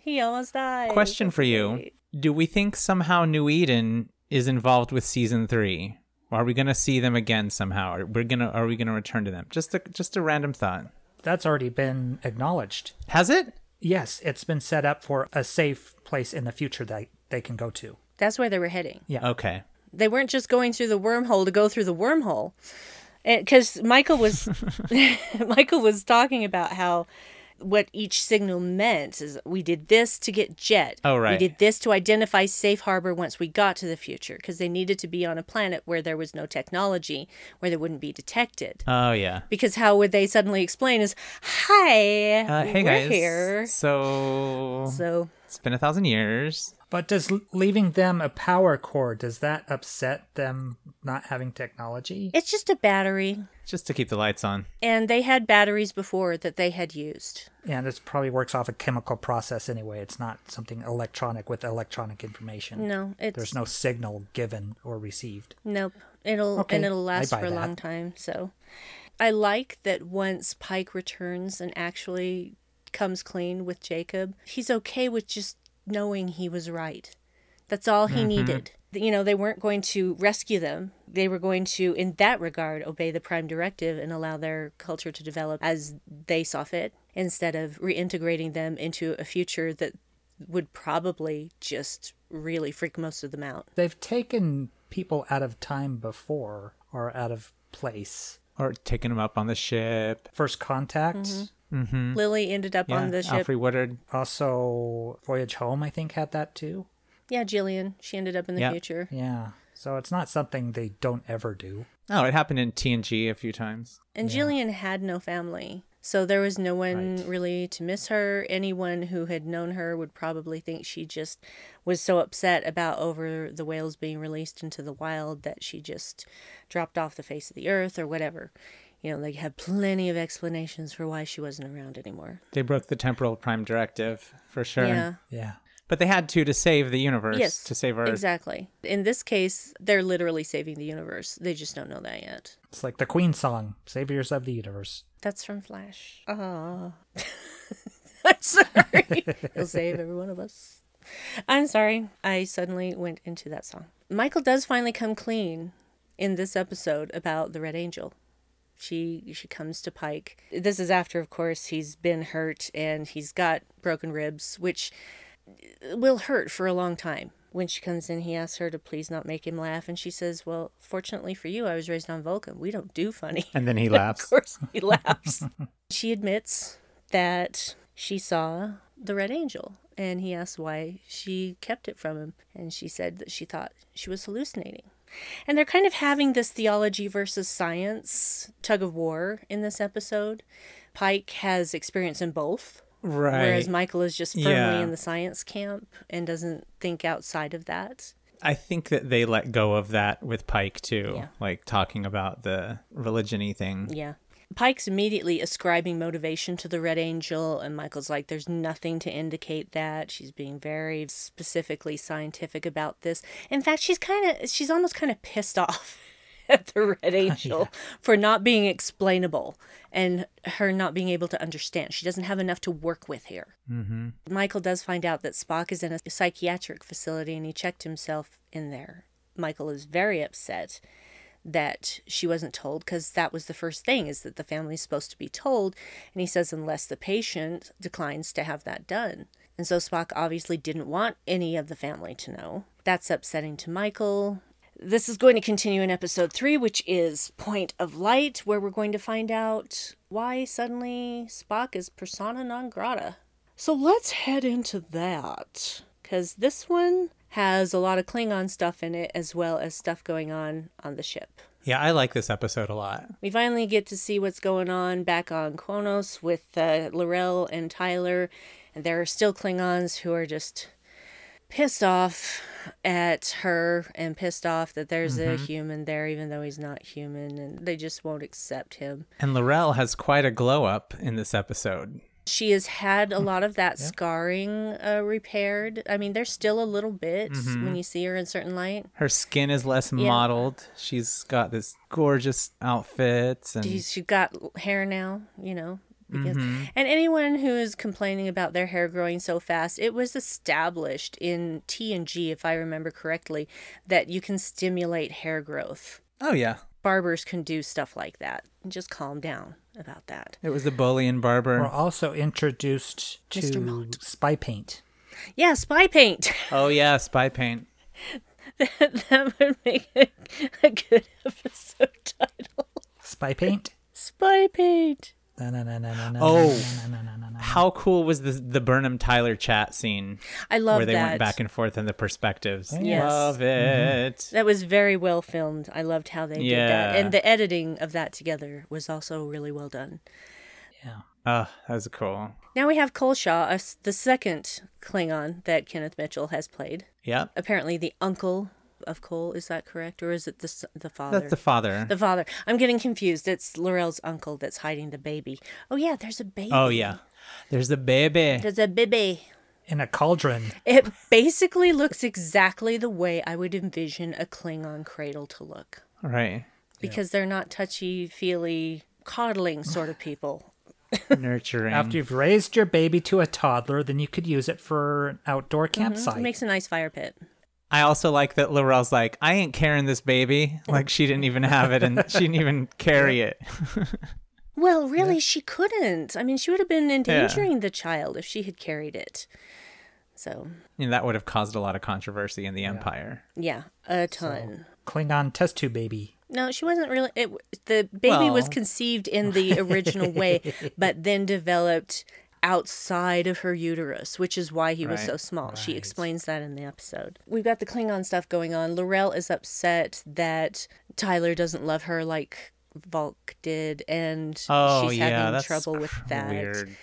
He almost died. Question for you. Do we think somehow New Eden is involved with season three? Are we gonna see them again somehow? Are we gonna are we gonna return to them? Just a just a random thought. That's already been acknowledged. Has it? Yes, it's been set up for a safe place in the future that they can go to. That's where they were heading. Yeah. Okay. they weren't just going through the wormhole to go through the wormhole because michael was michael was talking about how what each signal meant is we did this to get jet Oh, right. we did this to identify safe harbor once we got to the future because they needed to be on a planet where there was no technology where they wouldn't be detected Oh yeah. because how would they suddenly explain is hi Uh, hey we're guys. here So so it's been a thousand years. But does leaving them a power core does that upset them not having technology? it's just a battery Just to keep the lights on. and they had batteries before that they had used Yeah, this probably works off a chemical process anyway. It's not something electronic with electronic information. no it's There's no signal given or received. Nope. It'll Okay, and it'll last buy for a that. long time. So I like that once Pike returns and actually comes clean with Jacob, he's okay with just knowing he was right. That's all he mm-hmm. needed. You know, they weren't going to rescue them. They were going to, in that regard, obey the Prime Directive and allow their culture to develop as they saw fit, instead of reintegrating them into a future that would probably just really freak most of them out. They've taken people out of time before or out of place. Or taken them up on the ship. First Contact, mm-hmm. Mm-hmm. Lily ended up Yeah. on the ship. Alfre Woodard. also Voyage Home, I think, had that too. Yeah, Gillian. She ended up in the Yeah. future. Yeah. So it's not something they don't ever do. Oh, it happened in TNG a few times. And Gillian had no family. So there was no one really to miss her. Anyone who had known her would probably think she just was so upset about over the whales being released into the wild that she just dropped off the face of the earth or whatever. You know, they have plenty of explanations for why she wasn't around anymore. They broke the temporal prime directive for sure. Yeah. Yeah. But they had to to save the universe. Yes. To save Earth. Exactly. In this case, they're literally saving the universe. They just don't know that yet. It's like the Queen song, Saviors of the Universe. That's from Flash. Ah. I'm sorry. He'll save every one of us. I'm sorry. I suddenly went into that song. Michael does finally come clean in this episode about the Red Angel. She she comes to Pike. This is after, of course, he's been hurt and he's got broken ribs, which will hurt for a long time. When she comes in, he asks her to please not make him laugh, and she says, "Well, fortunately for you, I was raised on Vulcan. We don't do funny." And then he laughs. Of course, he laughs. she admits that she saw the Red Angel, and he asks why she kept it from him, and she said that she thought she was hallucinating. And they're kind of having this theology versus science tug of war in this episode. Pike has experience in both, Right. whereas Michael is just firmly Yeah. in the science camp and doesn't think outside of that. I think that they let go of that with Pike too, Yeah. like talking about the religion-y thing. Yeah. Pike's immediately ascribing motivation to the Red Angel, and Michael's like, there's nothing to indicate that. She's being very specifically scientific about this. In fact, she's kind of, she's almost kind of pissed off at the Red Angel for not being explainable and her not being able to understand. She doesn't have enough to work with here. Mm-hmm. Michael does find out that Spock is in a psychiatric facility and he checked himself in there. Michael is very upset that she wasn't told because that was the first thing is that the family's supposed to be told and he says unless the patient declines to have that done and so spock obviously didn't want any of the family to know that's upsetting to michael This is going to continue in episode three, which is Point of Light, where we're going to find out why suddenly Spock is persona non grata. So let's head into that. Because this one has a lot of Klingon stuff in it, as well as stuff going on on the ship. Yeah, I like this episode a lot. We finally get to see what's going on back on Kronos with uh, L'Rell and Tyler. And there are still Klingons who are just pissed off at her and pissed off that there's a mm-hmm. human there, even though he's not human, and they just won't accept him. And L'Rell has quite a glow up in this episode. She has had a mm. lot of that scarring uh, repaired. I mean, there's still a little bit mm-hmm. when you see her in certain light. Her skin is less mottled. She's got this gorgeous outfits and She's she got hair now, you know. Because, mm-hmm. And anyone who is complaining about their hair growing so fast, it was established in T and G, if I remember correctly, that you can stimulate hair growth. oh yeah, Barbers can do stuff like that. Just calm down about that. it was the Bolian barber. We're also introduced Mr. to Mott. spy paint. Yeah, spy paint. oh yeah, spy paint. that would make a, a good episode title. Spy paint? Spy paint. Oh. How cool was the the Burnham Tyler chat scene I love where they that. went back and forth in the perspectives? Yes. Love it. That was very well filmed. I loved how they did that. And the editing of that together was also really well done. Yeah. Oh, that was cool. Now we have Kol-Sha, us- the second Klingon that Kenneth Mitchell has played. Yep. Apparently the uncle of Kol, is that correct? Or is it the, the father? That's the father. The father. I'm getting confused. It's L'Rell's uncle that's hiding the baby. Oh, yeah, there's a baby. oh yeah. There's a baby. There's a baby. In a cauldron. It basically looks exactly the way I would envision a Klingon cradle to look. Right. Because they're not touchy feely, coddling sort of people. Nurturing. After you've raised your baby to a toddler, then you could use it for an outdoor mm-hmm. campsite. It makes a nice fire pit. I also like that L'Rell's like, I ain't carrying this baby. Like she didn't even have it and she didn't even carry it. Well, really, she couldn't. I mean, she would have been endangering the child if she had carried it. So, And that would have caused a lot of controversy in the Empire. yeah, a ton. Klingon test tube baby. No, she wasn't really. It, the baby was conceived in the original way, but then developed outside of her uterus, which is why he was so Right. small. She explains that in the episode. We've got the Klingon stuff going on. L'Rell is upset that Tyler doesn't love her like Voq did, and Oh she's yeah, having that's trouble with cr- that. Weird.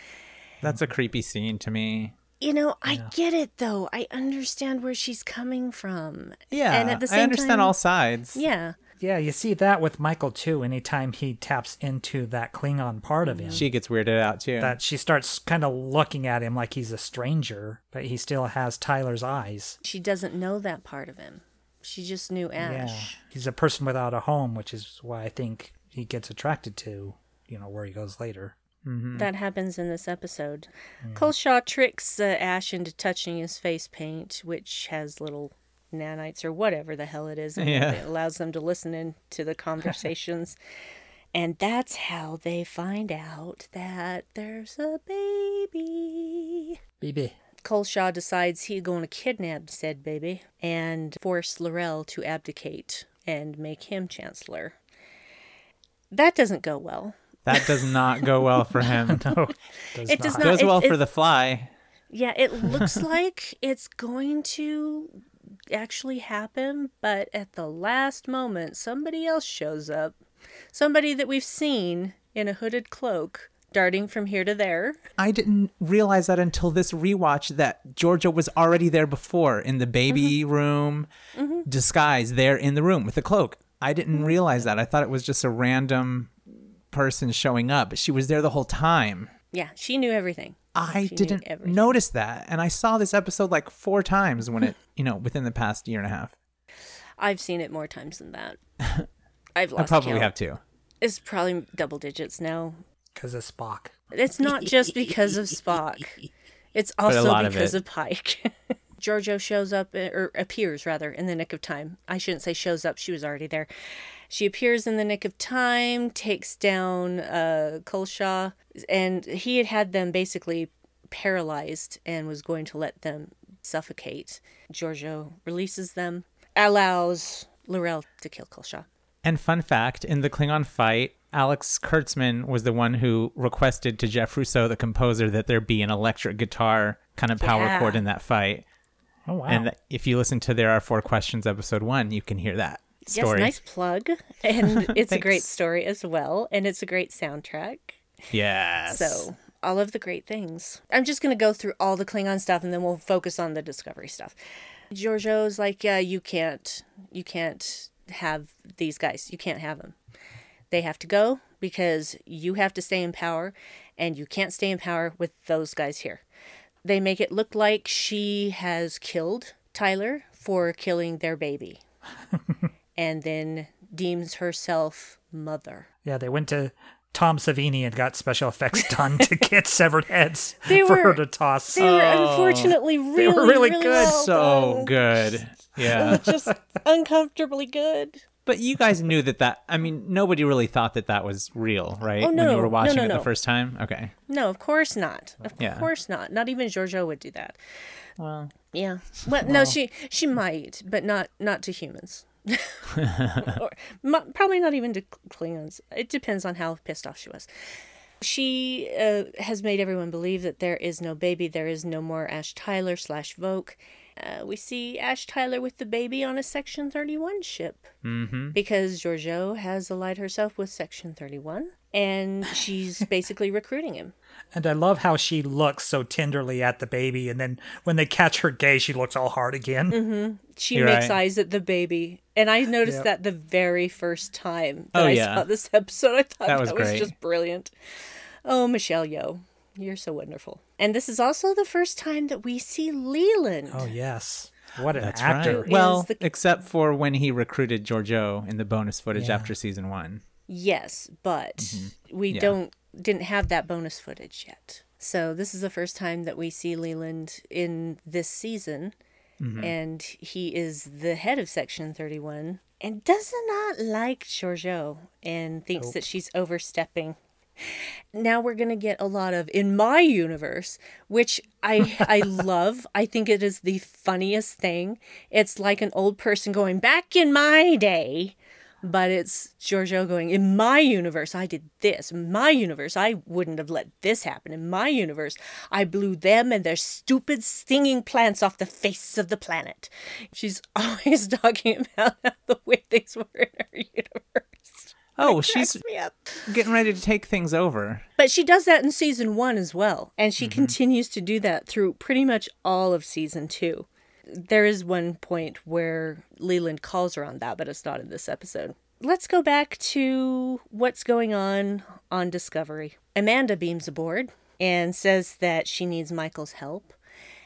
That's a creepy scene to me. You know, I get it though. I understand where she's coming from. Yeah, and at the same time, I understand time, all sides. Yeah, Yeah, you see that with Michael too. Anytime he taps into that Klingon part of him, She gets weirded out too. that she starts kind of looking at him like he's a stranger, but he still has Tyler's eyes. she doesn't know that part of him. She just knew Ash. Yeah, he's a person without a home, which is why I think he gets attracted to, you know, where he goes later. That happens in this episode. Kol-Sha tricks uh, Ash into touching his face paint, which has little nanites or whatever the hell it is. in it Yeah. that allows them to listen in to the conversations. and that's how they find out that there's a baby. Baby. Kol-Sha decides he's going to kidnap said baby and force L'Rell to abdicate and make him chancellor. That doesn't go well. that does not go well for him. No, does It does not. not. Goes it- well it- for the fly. Yeah, it looks like it's going to actually happen, but at the last moment, somebody else shows up. Somebody that we've seen in a hooded cloak darting from here to there. I didn't realize that until this rewatch that Georgiou was already there before in the baby Mm-hmm. room, disguised there in the room with the cloak. I didn't Mm-hmm. realize that. I thought it was just a random person showing up, but she was there the whole time. Yeah, she knew everything. I She didn't everything. notice that, and I saw this episode like four times when it, you know, within the past year and a half. I've seen it more times than that. I've lost. I probably count. have too. It's probably double digits now. because of Spock. It's not just because of Spock. It's also lot of because it. of, Pike. Georgiou shows up, uh, or appears rather, in the nick of time. I shouldn't say shows up, she was already there. She appears in the nick of time, takes down uh, Kol-Sha, and he had had them basically paralyzed and was going to let them suffocate. Georgiou releases them, allows L'Rell to kill Kol-Sha. And fun fact in the Klingon fight, Alex Kurtzman was the one who requested to Jeff Russo, the composer, that there be an electric guitar kind of power Yeah. chord in that fight. Oh wow. And if you listen to There Are Four Questions, episode one, you can hear that story. Yes, nice plug. And it's a great story as well. And it's a great soundtrack. Yes. So, all of the great things. I'm just going to go through all the Klingon stuff and then we'll focus on the Discovery stuff. Georgiou's like, yeah, you can't, you can't have these guys. You can't have them. They have to go because you have to stay in power and you can't stay in power with those guys here. They make it look like she has killed Tyler for killing their baby and then deems herself mother. yeah, they went to Tom Savini and got special effects done to get severed heads They for her to toss. They were oh. unfortunately really, were really really good. well so done. good. Yeah. just uncomfortably good. But you guys knew that that, I mean, nobody really thought that that was real, right? Oh, When no. you were No, watching no, it the first time? Okay. No, of course not. Of Yeah. course not. Not even Georgiou would do that. Well, yeah. Well, no, she she might, but not not to humans. or mo- probably not even to Klingons. It depends on how pissed off she was. She uh, has made everyone believe that there is no baby, there is no more Ash Tyler slash Voq. Uh, we see Ash Tyler with the baby on a Section 31 ship Mm-hmm. because Georgiou has allied herself with Section 31 and she's basically recruiting him. And I love how she looks so tenderly at the baby, and then when they catch her gaze, she looks all hard again. Mm-hmm. She You're makes right. eyes at the baby. And I noticed Yep. that the very first time that Oh, I yeah. saw this episode. I thought That that was was, just brilliant. Oh, Michelle Yeoh, you're so wonderful. And this is also the first time that we see Leland. Oh yes, what an That's actor! right. Well, the- except for when he recruited Georgiou in the bonus footage Yeah. after season one. Yes, but we Mm-hmm. Yeah. don't didn't have that bonus footage yet. So this is the first time that we see Leland in this season, Mm-hmm. and he is the head of Section Thirty One, and does not like Georgiou and thinks that she's overstepping. Now we're gonna get a lot of in my universe, which I I love. I think it is the funniest thing. It's like an old person going back in my day but it's Georgiou going, In my universe, I did this. In my universe, I wouldn't have let this happen. In my universe, I blew them and their stupid stinging plants off the face of the planet. She's always talking about how the way things were in her universe. Oh, she's cracks me up. getting ready to take things over. But she does that in season one as well. And she mm-hmm. continues to do that through pretty much all of season two. There is one point where Leland calls her on that, but it's not in this episode. Let's go back to what's going on on Discovery. Amanda beams aboard and says that she needs Michael's help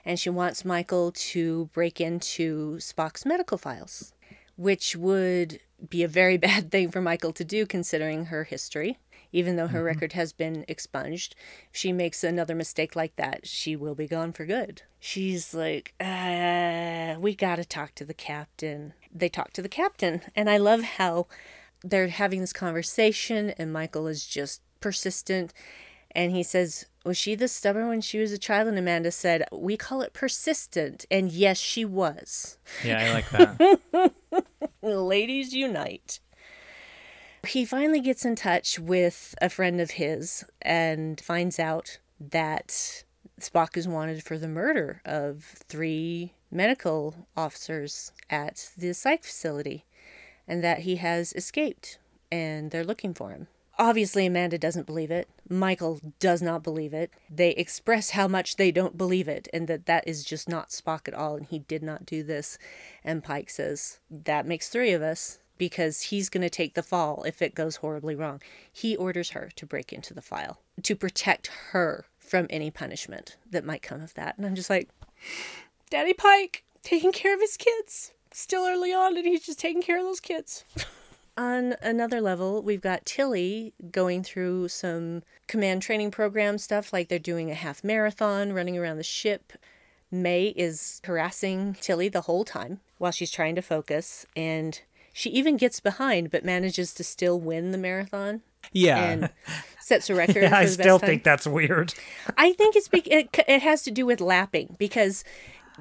and she wants Michael to break into Spock's medical files, which would be a very bad thing for Michael to do considering her history. Even though her record has been expunged, if she makes another mistake like that, she will be gone for good. She's like, uh, we gotta talk to the captain. They talk to the captain, and I love how they're having this conversation, and Michael is just persistent. And he says, Was she this stubborn when she was a child? And Amanda said, We call it persistent. And yes, she was. Yeah, I like that. Ladies unite. He finally gets in touch with a friend of his and finds out that Spock is wanted for the murder of three medical officers at the psych facility and that he has escaped and they're looking for him. Obviously, Amanda doesn't believe it. Michael does not believe it. They express how much they don't believe it and that that is just not Spock at all and he did not do this. And Pike says, That makes three of us because he's going to take the fall if it goes horribly wrong. He orders her to break into the file to protect her from any punishment that might come of that. And I'm just like, Daddy Pike taking care of his kids. Still early on, and he's just taking care of those kids. On another level, we've got Tilly going through some command training program stuff, like they're doing a half marathon, running around the ship. May is harassing Tilly the whole time while she's trying to focus, and she even gets behind but manages to still win the marathon Yeah. and sets a record. Yeah, I still think that's weird. I think it's be- it, it has to do with lapping because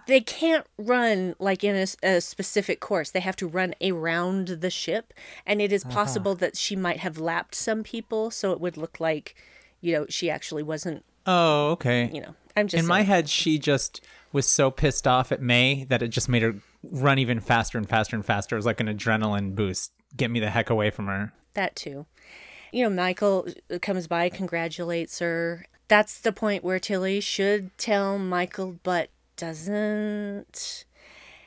they can't run like in a specific course. They have to run around the ship, and it is uh-huh. possible that she might have lapped some people, so it would look like, you know, she actually wasn't. Oh, okay. You know, I'm just In my head, she just was so pissed off at May that it just made her run even faster and faster and faster. It was like an adrenaline boost. Get me the heck away from her. that too. You know, Michael uh, comes by, congratulates her. That's the point where Tilly should tell Michael, but doesn't.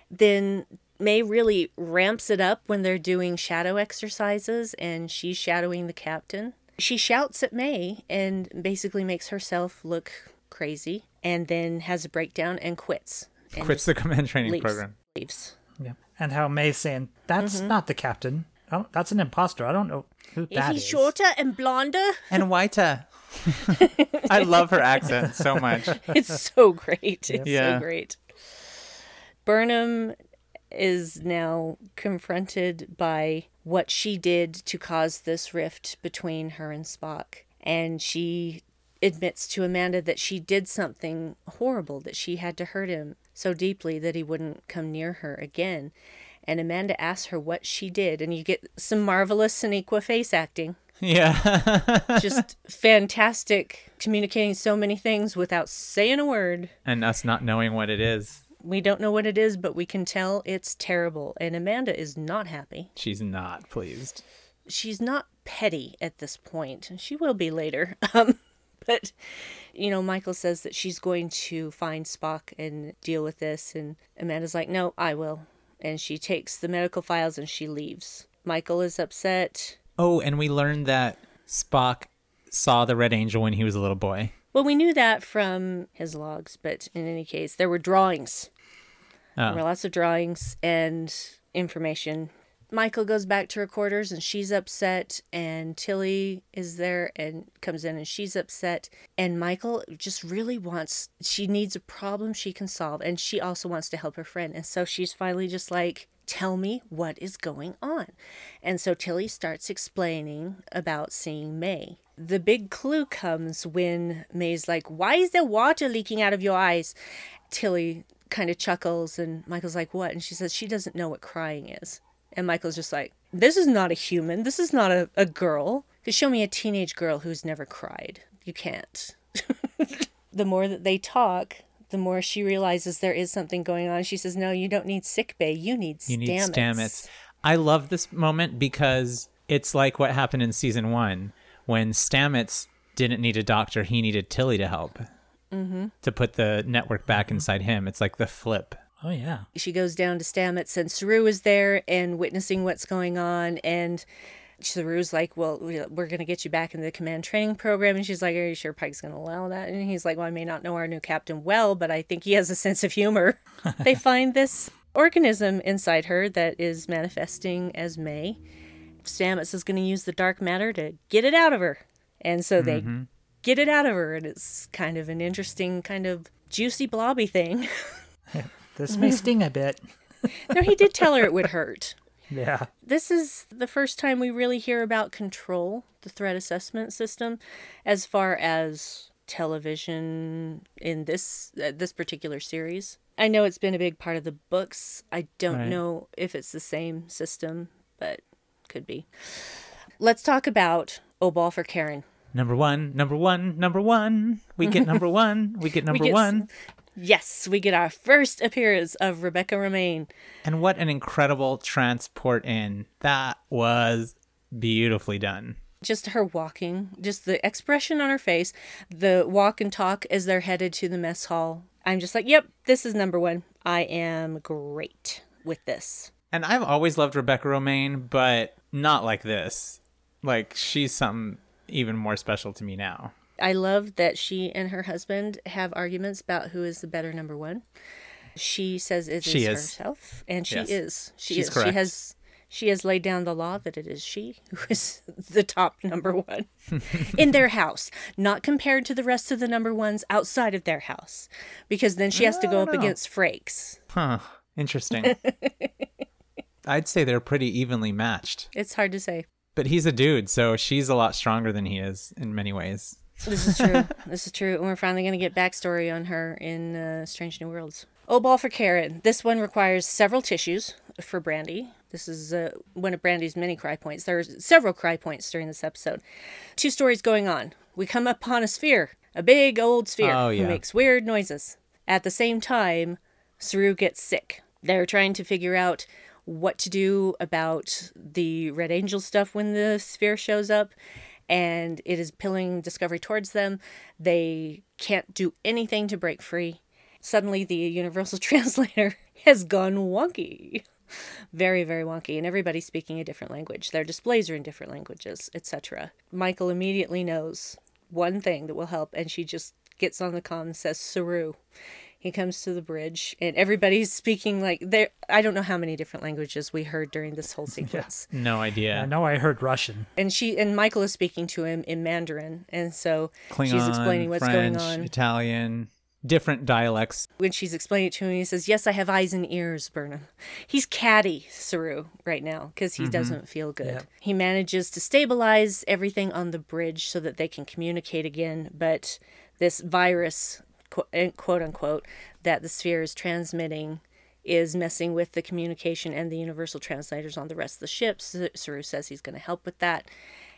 Then May really ramps it up when they're doing shadow exercises and she's shadowing the captain. She shouts at May and basically makes herself look crazy and then has a breakdown and quits. And Quits the command training leaves. program. Leaves. Yeah. And how May's saying, that's Mm-hmm. not the captain. I don't, that's an imposter. I don't know who Is that he is. shorter and blonder? And whiter. I love her accent so much. it's so great. It's Yeah. so great. Burnham is now confronted by what she did to cause this rift between her and Spock. And she admits to Amanda that she did something horrible, that she had to hurt him so deeply that he wouldn't come near her again. And Amanda asks her what she did, and you get some marvelous Sonequa face acting Yeah. just fantastic communicating so many things without saying a word. and us not knowing what it is. We don't know what it is, but we can tell it's terrible. And Amanda is not happy. She's not pleased. She's not petty at this point, and she will be later. Um, but, you know, Michael says that she's going to find Spock and deal with this. And Amanda's like, no, I will. And she takes the medical files and she leaves. Michael is upset. Oh, and we learned that Spock saw the Red Angel when he was a little boy. Well, we knew that from his logs, but in any case, there were drawings. There oh. were Oh. lots of drawings and information. Michael goes back to her quarters and she's upset, and Tilly is there and comes in and she's upset. And Michael just really wants, she needs a problem she can solve, and she also wants to help her friend. And so she's finally just like, Tell me what is going on. And so Tilly starts explaining about seeing May. The big clue comes when May's like, Why is there water leaking out of your eyes? Tilly kind of chuckles, and Michael's like, What? And she says she doesn't know what crying is. And Michael's just like, This is not a human. This is not a, a girl. Just show me a teenage girl who's never cried. You can't. the more that they talk, the more she realizes there is something going on. She says, No, you don't need sick bay. You need Stamets. You need Stamets. Stamets. I love this moment because it's like what happened in season one when Stamets didn't need a doctor, he needed Tilly to help Mm-hmm. to put the network back inside him. It's like the flip. Oh, yeah. she goes down to Stamets and Saru is there and witnessing what's going on and Saru's like, well, we- we're going to get you back in the command training program. And she's like, are you sure Pike's going to allow that? And he's like, well, I may not know our new captain well, but I think he has a sense of humor. they find this organism inside her that is manifesting as May. Stamets is going to use the dark matter to get it out of her. And so they mm-hmm. get it out of her. And it's kind of an interesting, kind of juicy, blobby thing. This may sting a bit. no, he did tell her it would hurt. Yeah. This is the first time we really hear about control, the threat assessment system, as far as television in this uh, this particular series. I know it's been a big part of the books. I don't Right. know if it's the same system, but could be. Let's talk about Obol for Charon. Number one, number one, number one. We get number one. We get number get s- one. Yes, we get our first appearance of Rebecca Romijn. And what an incredible transport in. That was beautifully done. just her walking, just the expression on her face, the walk and talk as they're headed to the mess hall. I'm just like, yep, this is number one. I am great with this. And I've always loved Rebecca Romijn, but not like this. Like she's something even more special to me now. I love that she and her husband have arguments about who is the better number one. She says it is She is. herself, and she Yes. is. She She's is. correct. She has. She has laid down the law that it is she who is the top number one in their house, not compared to the rest of the number ones outside of their house, because then she has to go up know. against Frakes. Huh. Interesting. I'd say they're pretty evenly matched. It's hard to say. But he's a dude, so she's a lot stronger than he is in many ways. This is true. this is true. And we're finally going to get backstory on her in uh, Strange New Worlds. Obol for Charon. This one requires several tissues for Brandi. This is uh, one of Brandi's many cry points. There are several cry points during this episode. Two stories going on. We come upon a sphere, a big old sphere Oh, yeah. who makes weird noises. At the same time, Saru gets sick. They're trying to figure out what to do about the Red Angel stuff when the sphere shows up, and it is pulling Discovery towards them. They can't do anything to break free. Suddenly, the Universal Translator has gone wonky. Very, very wonky, and everybody's speaking a different language. Their displays are in different languages, etc. Michael immediately knows one thing that will help, and she just gets on the comm and says, Saru. He comes to the bridge, and everybody's speaking like there. I don't know how many different languages we heard during this whole sequence. No idea. I know I heard Russian. And she and Michael is speaking to him in Mandarin, and so Klingon, she's explaining what's French, going on. French, Italian, different dialects. When she's explaining it to him, he says, "Yes, I have eyes and ears, Burnham." He's catty, Saru, right now because he mm-hmm. doesn't feel good. Yeah. He manages to stabilize everything on the bridge so that they can communicate again, but this virus, quote, quote unquote, that the sphere is transmitting is messing with the communication and the universal translators on the rest of the ships. Saru says he's going to help with that.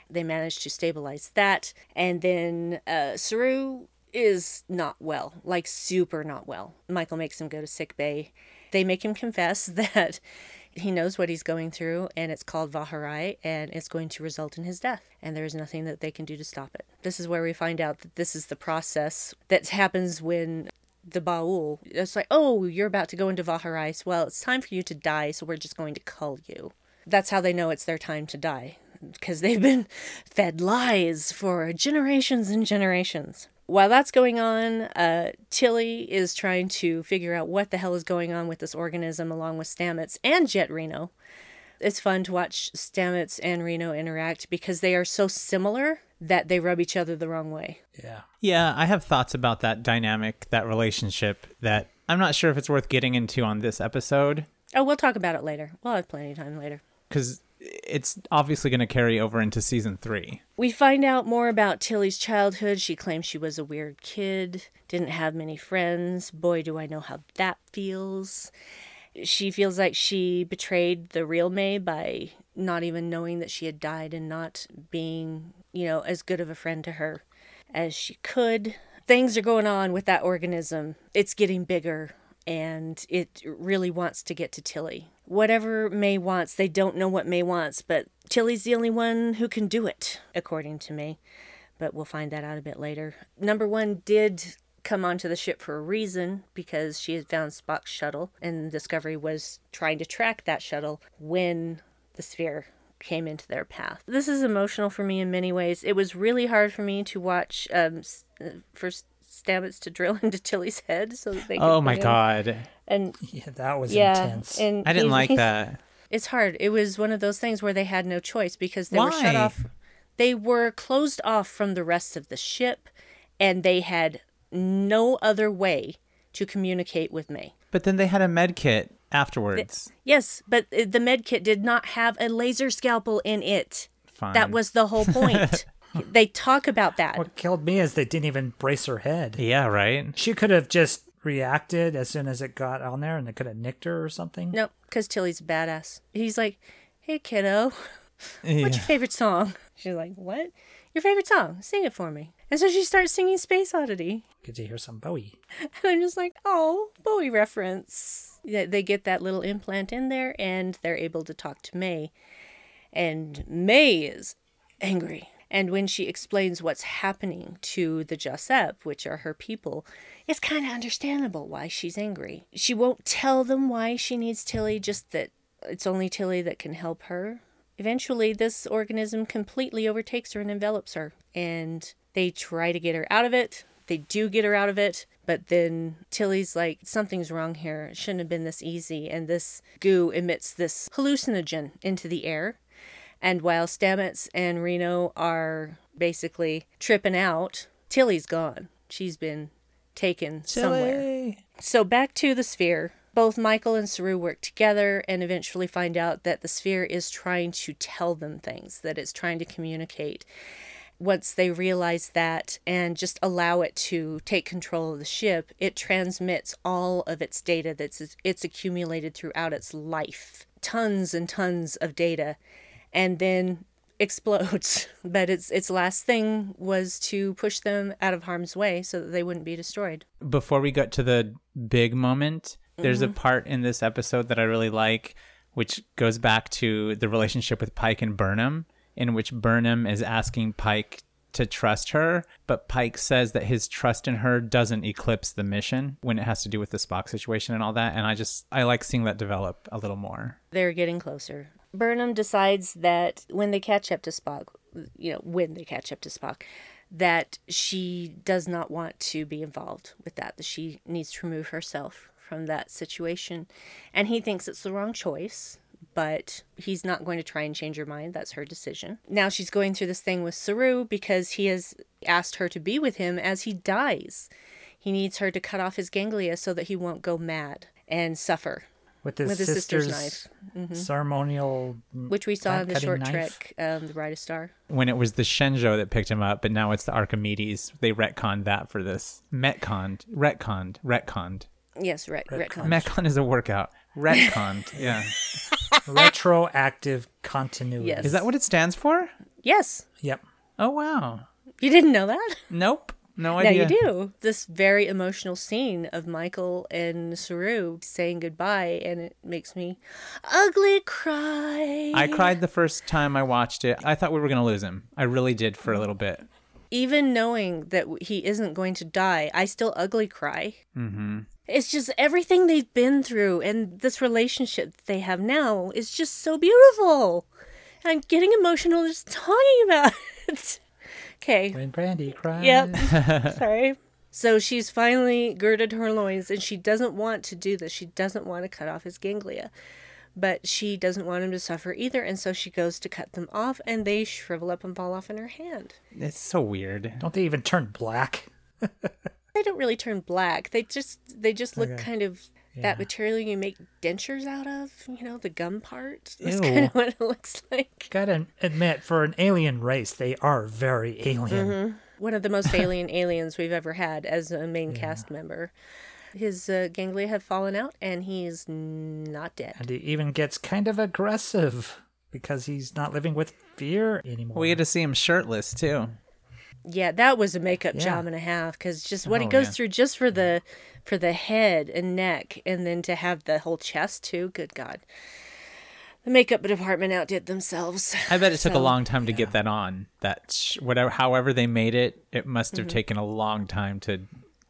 They manage to stabilize that. And then uh, Saru is not well, like super not well. Michael makes him go to sick bay. They make him confess that he knows what he's going through and it's called Vaharai and it's going to result in his death. And there is nothing that they can do to stop it. This is where we find out that this is the process that happens when the Baul, it's like, oh, you're about to go into Vaharai. Well, it's time for you to die, so we're just going to cull you. That's how they know it's their time to die, because they've been fed lies for generations and generations. While that's going on, uh, Tilly is trying to figure out what the hell is going on with this organism, along with Stamets and Jet Reno. It's fun to watch Stamets and Reno interact because they are so similar that they rub each other the wrong way. Yeah. Yeah, I have thoughts about that dynamic, that relationship that I'm not sure if it's worth getting into on this episode Oh, we'll talk about it later. We'll have plenty of time later. because it's obviously going to carry over into season three. We find out more about Tilly's childhood. She claims she was a weird kid, didn't have many friends. Boy, do I know how that feels. She feels like she betrayed the real May by not even knowing that she had died and not being, you know, as good of a friend to her as she could. Things are going on with that organism. It's getting bigger and it really wants to get to Tilly. Whatever May wants, they don't know what May wants, but Tilly's the only one who can do it, according to May. But we'll find that out a bit later. Number one did come onto the ship for a reason because she had found Spock's shuttle, and Discovery was trying to track that shuttle when the sphere came into their path. This is emotional for me in many ways. It was really hard for me to watch um, uh, Stamets to drill into Tilly's head so that they could Oh my bring him- god. And Yeah, that was yeah, intense. and I didn't he's- like that. It's hard. It was one of those things where they had no choice because they were shut off. They were closed off from the rest of the ship, and they had no other way to communicate with May. But then they had a med kit afterwards. Yes, but uh, the med kit did not have a laser scalpel in it. Fine. That was the whole point. they talk about that. What killed me is they didn't even brace her head. Yeah, right? She could have just reacted as soon as it got on there and it could have nicked her or something. No, because Tilly's a badass. He's like, "Hey, kiddo, Yeah. what's your favorite song?" She's like, "What? Your favorite song? Sing it for me." And so she starts singing Space Oddity. Get to hear some Bowie. And I'm just like, oh, Bowie reference. Yeah, They get that little implant in there and they're able to talk to May. And May is angry. And when she explains what's happening to the JahSepp, which are her people, it's kind of understandable why she's angry. She won't tell them why she needs Tilly, just that it's only Tilly that can help her. Eventually, this organism completely overtakes her and envelops her. And they try to get her out of it. They do get her out of it. But then Tilly's like, something's wrong here. It shouldn't have been this easy. And this goo emits this hallucinogen into the air. And while Stamets and Reno are basically tripping out, Tilly's gone. She's been taken somewhere. So back to the sphere. Both Michael and Saru work together and eventually find out that the sphere is trying to tell them things, that it's trying to communicate. Once they realize that and just allow it to take control of the ship, it transmits all of its data that's it's accumulated throughout its life. Tons and tons of data. And then explodes. But its its last thing was to push them out of harm's way so that they wouldn't be destroyed. Before we get to the big moment, there's a mm-hmm. part in this episode that I really like, which goes back to the relationship with Pike and Burnham, in which Burnham is asking Pike to trust her, but Pike says that his trust in her doesn't eclipse the mission when it has to do with the Spock situation and all that. And I just, I like seeing that develop a little more. They're getting closer. Burnham decides that when they catch up to Spock, you know, when they catch up to Spock, that she does not want to be involved with that, that she needs to remove herself from that situation. And he thinks it's the wrong choice, but he's not going to try and change her mind. That's her decision. Now she's going through this thing with Saru because he has asked her to be with him as he dies. He needs her to cut off his ganglia so that he won't go mad and suffer With his, with his sister's, sister's, knife, ceremonial. which we saw in the short knife? trek, um, The Brightest Star. When it was the Shenzhou that picked him up, but now it's the Archimedes. They retconned that for this. Metconned. Retconned. Retconned. Yes, right, retcon. Metcon is a workout. Retconned. yeah. retroactive continuity. Yes. Is that what it stands for? yes, Yep. Oh, wow. you didn't know that? Nope. No idea. Now you do. This very emotional scene of Michael and Saru saying goodbye, and it makes me ugly cry. I cried the first time I watched it. I thought we were going to lose him. I really did for a little bit. Even knowing that he isn't going to die, I still ugly cry. Mm-hmm. It's just everything they've been through, and this relationship they have now is just so beautiful. I'm getting emotional just talking about it. Okay. When Brandi cries. Yep. Sorry. So she's finally girded her loins and she doesn't want to do this. She doesn't want to cut off his ganglia. But she doesn't want him to suffer either. And so she goes to cut them off and they shrivel up and fall off in her hand. It's so weird. Don't they even turn black? They don't really turn black. They just they just look Okay. kind of Yeah. that material you make dentures out of, you know, the gum part. That's kind of what it looks like. Gotta admit, for an alien race, they are very alien. Mm-hmm. One of the most alien aliens we've ever had as a main cast member. His uh, ganglia have fallen out and he's not dead. And he even gets kind of aggressive because he's not living with fear anymore. We get to see him shirtless, too. Yeah, that was a makeup Yeah. job and a half because just what Oh, he goes yeah. through just for the for the head and neck, and then to have the whole chest too. Good God, the makeup department outdid themselves. I bet it took a long time to get that on. That sh- whatever, however they made it, it must have taken a long time to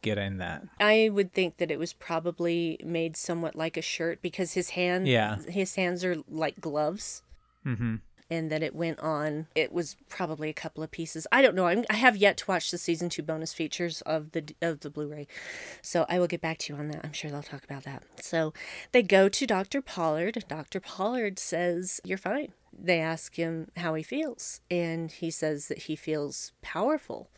get in that. I would think that it was probably made somewhat like a shirt because his hand, Yeah. his hands are like gloves. Mm-hmm. And that it went on. It was probably a couple of pieces. I don't know. I'm, I have yet to watch the season two bonus features of the of the Blu-ray, so I will get back to you on that. I'm sure they'll talk about that. So they go to Dr. Pollard. Dr. Pollard says you're fine. They ask him how he feels, and he says that he feels powerful.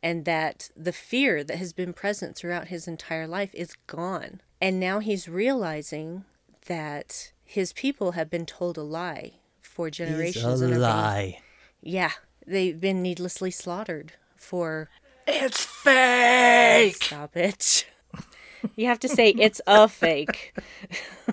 And that the fear that has been present throughout his entire life is gone. And now he's realizing that his people have been told a lie for generations and are being- yeah, they've been needlessly slaughtered for. It's fake. Stop it. You have to say it's a fake.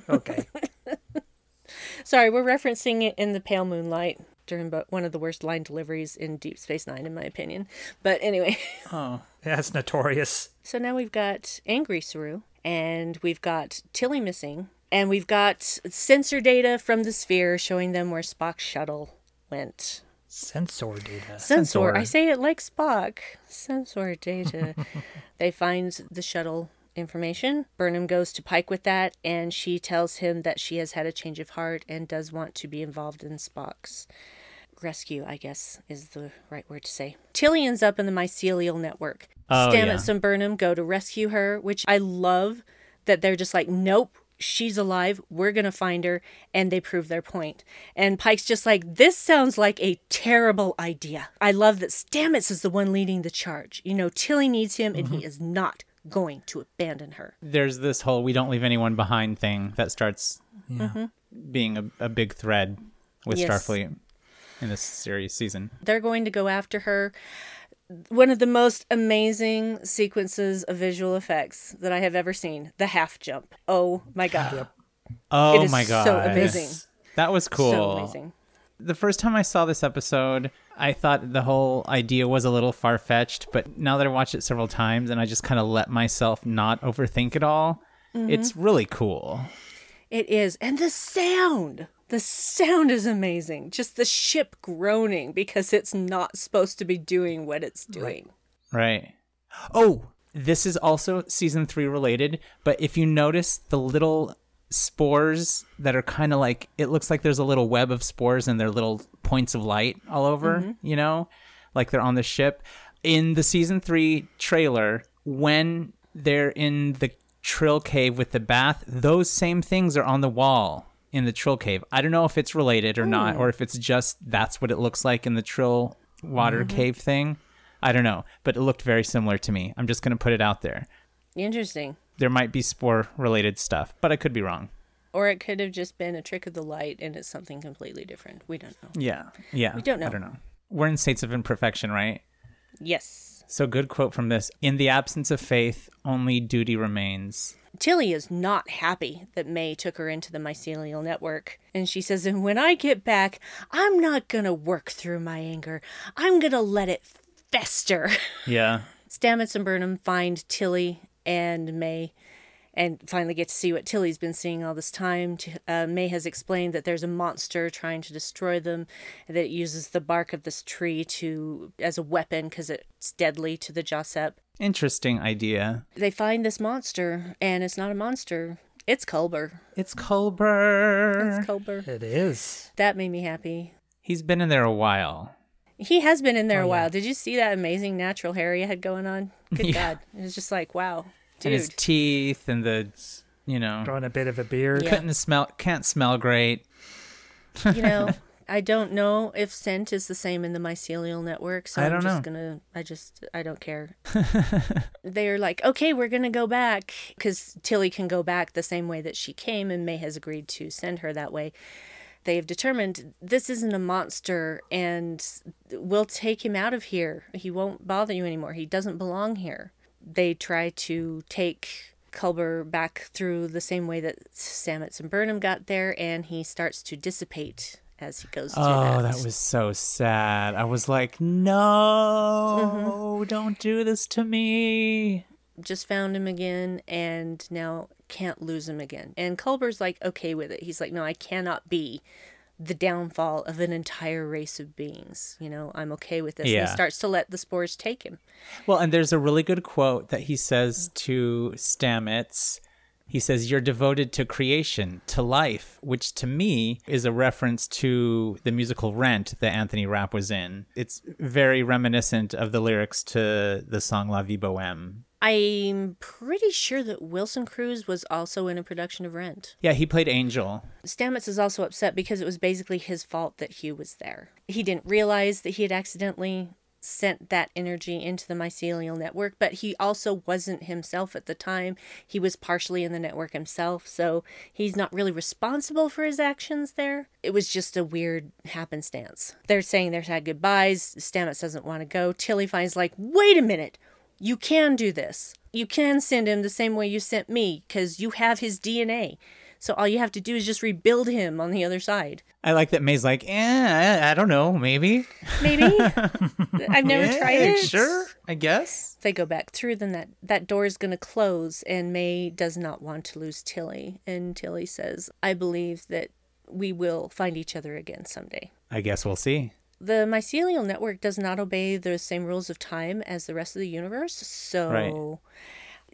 Okay. Sorry, we're referencing it in the pale moonlight during one of the worst line deliveries in Deep Space Nine, in my opinion. But anyway, Oh, That's notorious. so now we've got Angry Saru, and we've got Tilly missing, and we've got sensor data from the sphere showing them where Spock's shuttle went. Sensor data. Sensor. I say it like Spock. Sensor data. they find the shuttle information. Burnham goes to Pike with that, and she tells him that she has had a change of heart and does want to be involved in Spock's rescue, I guess is the right word to say. Tilly ends up in the mycelial network. Oh, Stamets yeah. and Burnham go to rescue her, which I love that they're just like, nope, she's alive. We're going to find her. And they prove their point. And Pike's just like, this sounds like a terrible idea. I love that Stamets is the one leading the charge. You know, Tilly needs him, and he mm-hmm. is not going to abandon her. there's this whole "we don't leave anyone behind" thing that starts mm-hmm. being a, a big thread with Yes. Starfleet. in this series season. They're going to go after her. One of the most amazing sequences of visual effects that I have ever seen the half jump. Oh my God. Oh It is my god. so amazing. That was cool. So amazing. The first time I saw this episode, I thought the whole idea was a little far fetched, but now that I watched it several times and I just kind of let myself not overthink it all, Mm-hmm. it's really cool. It is. And the sound. The sound is amazing. Just the ship groaning because it's not supposed to be doing what it's doing. Right. Oh, this is also season three related, but if you notice the little spores that are kind of like, it looks like there's a little web of spores and they're little points of light all over, mm-hmm. you know, like they're on the ship. In the season three trailer, when they're in the Trill Cave with the bath, those same things are on the wall in the Trill Cave. I don't know if it's related or not, or hmm. if it's just that's what it looks like in the Trill water mm-hmm. cave thing. I don't know, but it looked very similar to me. I'm just going to put it out there. Interesting. There might be spore related stuff, but I could be wrong. Or it could have just been a trick of the light and it's something completely different. We don't know. Yeah. Yeah. We don't know. I don't know. We're in states of imperfection, right? Yes. So, good quote from this In the absence of faith, only duty remains. Tilly is not happy that May took her into the mycelial network. And she says, And when I get back, I'm not going to work through my anger. I'm going to let it fester. Yeah. Stamets and Burnham find Tilly and May and finally get to see what Tilly's been seeing all this time. Uh, May has explained that there's a monster trying to destroy them, and that it uses the bark of this tree to as a weapon because it's deadly to the JahSepp. Interesting idea. They find this monster, and it's not a monster. It's Culber. It's Culber. It's Culber. It is. That made me happy. He's been in there a while. He has been in there Oh, a while. yeah. Did you see that amazing natural hair he had going on? Good Yeah. God. It was just like, wow. Dude. And his teeth and the, you know, Growing a bit of a beard. Yeah. couldn't smell, can't smell great. you know, I don't know if scent is the same in the mycelial network, so I I'm don't just know. gonna. I just I don't care. They're like, okay, we're gonna go back because Tilly can go back the same way that she came, and May has agreed to send her that way. They have determined this isn't a monster, and we'll take him out of here. He won't bother you anymore. He doesn't belong here. They try to take Culber back through the same way that Stamets and Burnham got there, and he starts to dissipate as he goes through Oh, that. that was so sad. I was like, no, mm-hmm. don't do this to me. Just found him again, and now can't lose him again. And Culber's like okay with it. He's like, no, I cannot be the downfall of an entire race of beings. You know, I'm okay with this. And he starts to let the spores take him. Well, and there's a really good quote that he says to Stamets. He says, You're devoted to creation, to life, which to me is a reference to the musical Rent that Anthony Rapp was in. It's very reminiscent of the lyrics to the song La Vie Boheme. I'm pretty sure that Wilson Cruz was also in a production of Rent. Yeah, he played Angel. Stamets is also upset because it was basically his fault that Hugh was there. He didn't realize that he had accidentally sent that energy into the mycelial network, but he also wasn't himself at the time. He was partially in the network himself, so he's not really responsible for his actions there. It was just a weird happenstance. They're saying they're sad goodbyes. Stamets doesn't want to go. Tilly finds like, wait a minute. You can do this. You can send him the same way you sent me because you have his DNA. So all you have to do is just rebuild him on the other side. I like that May's like, eh, I, I don't know, maybe. Maybe. I've never Yeah, tried it. Sure, I guess. If they go back through, then that, that door is going to close, and May does not want to lose Tilly. And Tilly says, I believe that we will find each other again someday. I guess we'll see. The mycelial network does not obey the same rules of time as the rest of the universe, so Right.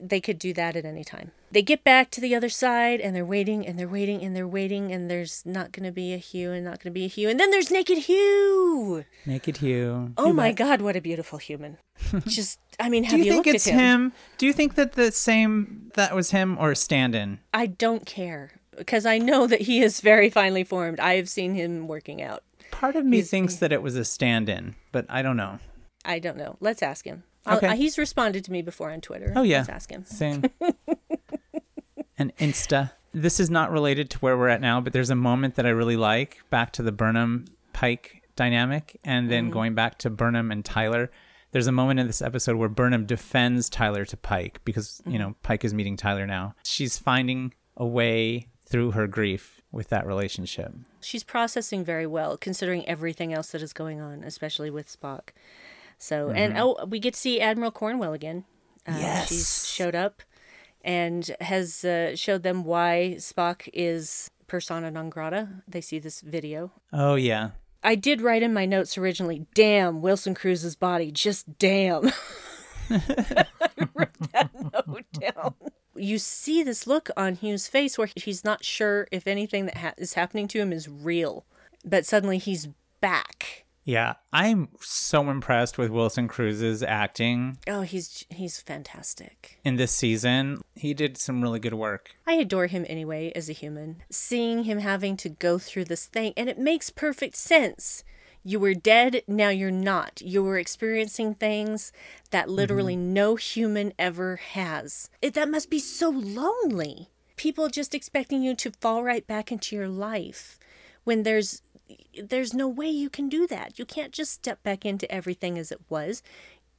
they could do that at any time. They get back to the other side and they're waiting and they're waiting and they're waiting and there's not going to be a Hugh and not going to be a Hugh And then there's Naked Hugh. Naked Hugh. Oh my God, what a beautiful human. Just, I mean, have Do you, you, think it's him? him? Do you think that the same that was him or a stand-in? I don't care because I know that he is very finely formed. I have seen him working out. Part of me thinks that it was a stand-in, but I don't know. I don't know. Let's ask him. Okay. uh, he's responded to me before on Twitter. Oh yeah. Let's ask him. Same. and Insta. This is not related to where we're at now, but there's a moment that I really like back to the Burnham Pike dynamic, and then going back to Burnham and Tyler. There's a moment in this episode where Burnham defends Tyler to Pike because, you know, Pike is meeting Tyler now. She's finding a way through her grief with that relationship. She's processing very well, considering everything else that is going on, especially with Spock. So, and Mm-hmm. oh, we get to see Admiral Cornwell again. Uh, She's showed up and has uh, showed them why Spock is persona non grata. They see this video. Oh, yeah. I did write in my notes originally, damn, Wilson Cruz's body, just damn. I wrote that note down. You see this look on Hugh's face where he's not sure if anything that ha- is happening to him is real, but suddenly he's back. Yeah. I'm so impressed with Wilson Cruz's acting Oh, he's he's fantastic. in this season. He did some really good work. I adore him anyway as a human. Seeing him having to go through this thing, and it makes perfect sense. You were dead, now you're not. You were experiencing things that literally mm-hmm. no human ever has. It, that must be so lonely. People just expecting you to fall right back into your life when there's there's no way you can do that. You can't just step back into everything as it was.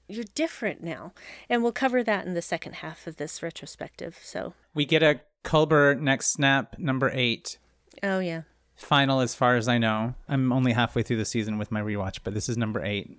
You're different now. And we'll cover that in the second half of this retrospective. So, We get a Culber next snap number eight. oh yeah. Final as far as I know. I'm only halfway through the season with my rewatch, but this is number eight.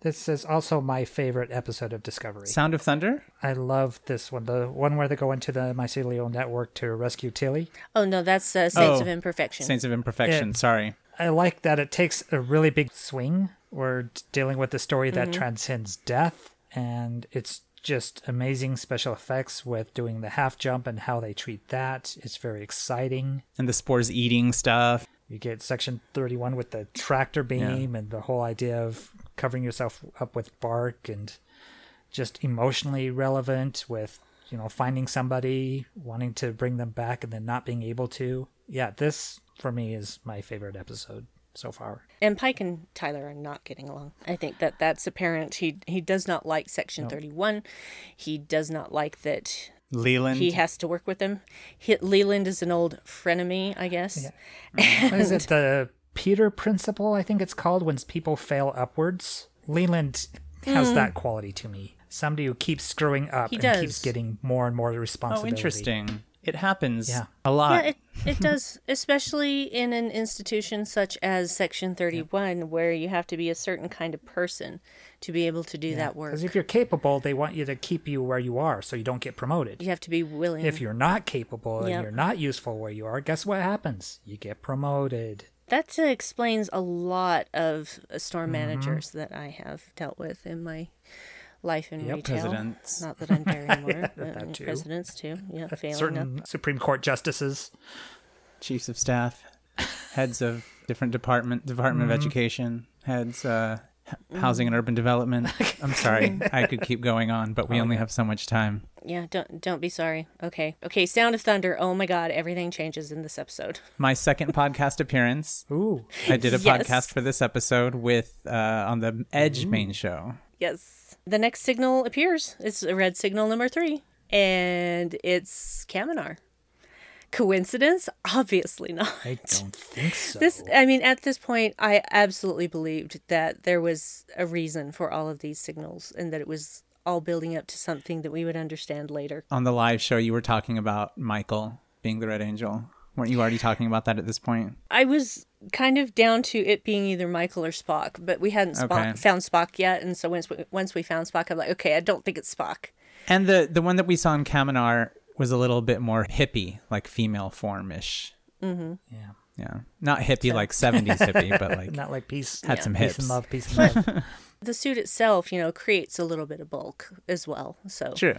This is also my favorite episode of Discovery. Sound of Thunder? I love this one, the one where they go into the mycelial network to rescue Tilly. Oh no, that's uh, Saints Oh, of Imperfection. Saints of Imperfection. Yeah. Sorry. I like that it takes a really big swing. We're dealing with a story that transcends death, and it's just amazing special effects with doing the half jump and how they treat that. It's very exciting. And the spores eating stuff. You get section 31 with the tractor beam and the whole idea of covering yourself up with bark and just emotionally relevant with, you know, finding somebody, wanting to bring them back and then not being able to. Yeah, this for me is my favorite episode so far. and Pike and Tyler are not getting along. I think that that's apparent. He he does not like Section Thirty One. He does not like that Leland. he has to work with him. He, Leland is an old frenemy, I guess. Is it? The Peter principle, I think it's called, when people fail upwards. Leland has hmm. that quality to me. Somebody who keeps screwing up He and does. keeps getting more and more responsibility. oh, responsibility. interesting. It happens Yeah. a lot. Yeah, it, it does, especially in an institution such as Section 31, where you have to be a certain kind of person to be able to do that work. Because if you're capable, they want you to keep you where you are so you don't get promoted. You have to be willing. If you're not capable and you're not useful where you are, guess what happens? You get promoted. That uh, explains a lot of uh, store Mm-hmm. managers that I have dealt with in my life in Yep. retail. Presidents. Not that I'm there anymore. but that too. Presidents too. Yeah, failing up. Certain Supreme Court justices. Chiefs of staff, heads of different department, Department Mm-hmm. of Education, heads, uh, housing and urban development. I'm sorry. I could keep going on, but we only have so much time. Yeah, don't don't be sorry. Okay, okay. Sound of Thunder. Oh my God, everything changes in this episode. My second podcast appearance. Ooh. I did a Yes. podcast for this episode with uh, on the Edge main show. Yes. The next signal appears. It's a red signal number three, and it's Kaminar. Coincidence? Obviously not. I don't think so. This, I mean, at this point, I absolutely believed that there was a reason for all of these signals and that it was all building up to something that we would understand later. On the live show, you were talking about Michael being the Red Angel. Weren't you already talking about that at this point? I was kind of down to it being either Michael or Spock, but we hadn't Spock, Okay. found Spock yet. And so once we, once we found Spock, I'm like, okay, I don't think it's Spock. And the the one that we saw in Kaminar was a little bit more hippie, like female form ish. Mm-hmm. yeah. Yeah, not hippie like '70s hippie, but like Not like peace. had some Peace hips. and love, peace and love. The suit itself, you know, creates a little bit of bulk as well. So, True,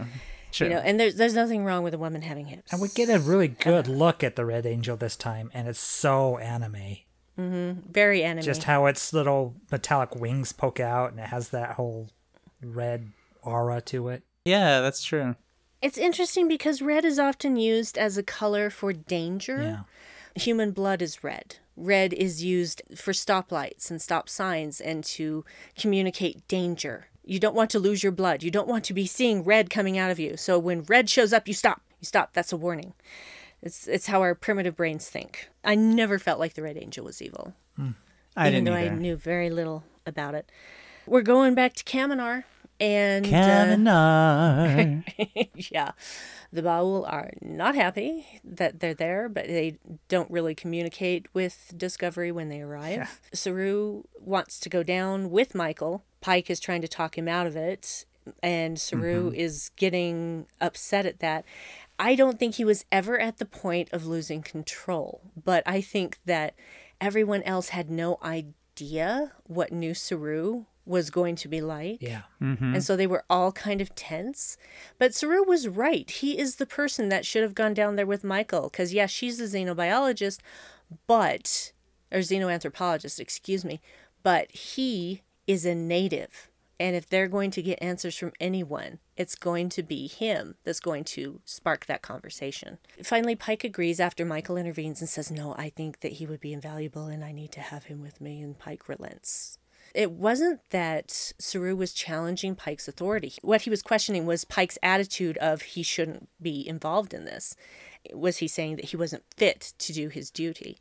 true. you know, and there's there's nothing wrong with a woman having hips. and we get a really good look at the Red Angel this time, and it's so anime. Mm-hmm. very anime. Just how its little metallic wings poke out, and it has that whole red aura to it. yeah, that's true. It's interesting because red is often used as a color for danger. Yeah. Human blood is red. Red is used for stoplights and stop signs and to communicate danger. You don't want to lose your blood. You don't want to be seeing red coming out of you. So when red shows up, you stop. You stop. That's a warning. It's it's how our primitive brains think. I never felt like the Red Angel was evil. Hmm. I even didn't though I knew very little about it. We're going back to Kaminar, and uh, yeah, the Baul are not happy that they're there, but they don't really communicate with Discovery when they arrive. Saru wants to go down with Michael. Pike is trying to talk him out of it, and Saru is getting upset at that. I don't think he was ever at the point of losing control, but I think that everyone else had no idea what New Saru was going to be like. Yeah. Mm-hmm. And so they were all kind of tense. But Saru was right. He is the person that should have gone down there with Michael. Because, yeah, she's a xenobiologist, but, or xenoanthropologist, excuse me, but he is a native. And if they're going to get answers from anyone, it's going to be him that's going to spark that conversation. Finally, Pike agrees after Michael intervenes and says, No, I think that he would be invaluable and I need to have him with me. And Pike relents. It wasn't that Saru was challenging Pike's authority. What he was questioning was Pike's attitude of he shouldn't be involved in this. Was he saying that he wasn't fit to do his duty?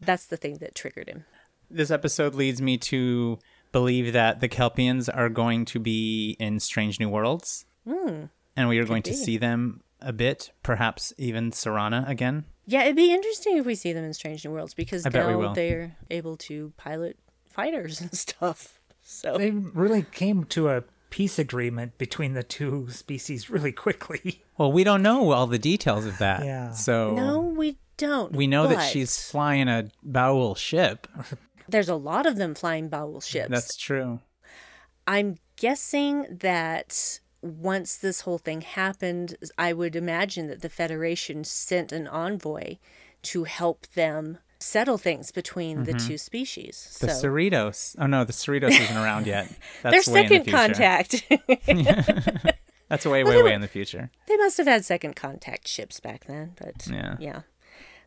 That's the thing that triggered him. this episode leads me to believe that the Kelpians are going to be in Strange New Worlds. Hmm, and we are going to see them a bit, perhaps even Siranna again. Yeah, it'd be interesting if we see them in Strange New Worlds because I bet we now they're able to pilot fighters and stuff. So They really came to a peace agreement between the two species really quickly. Well, we don't know all the details of that. Yeah. So no, we don't. we know that she's flying a Baul ship. There's a lot of them flying Baul ships. That's true. I'm guessing that once this whole thing happened, I would imagine that the Federation sent an envoy to help them settle things between the mm-hmm. two species. The so Cerritos. Oh no, the Cerritos isn't around yet. their That's way in the second contact. That's way, way, way in the future. they must have had second contact ships back then, but Yeah. yeah.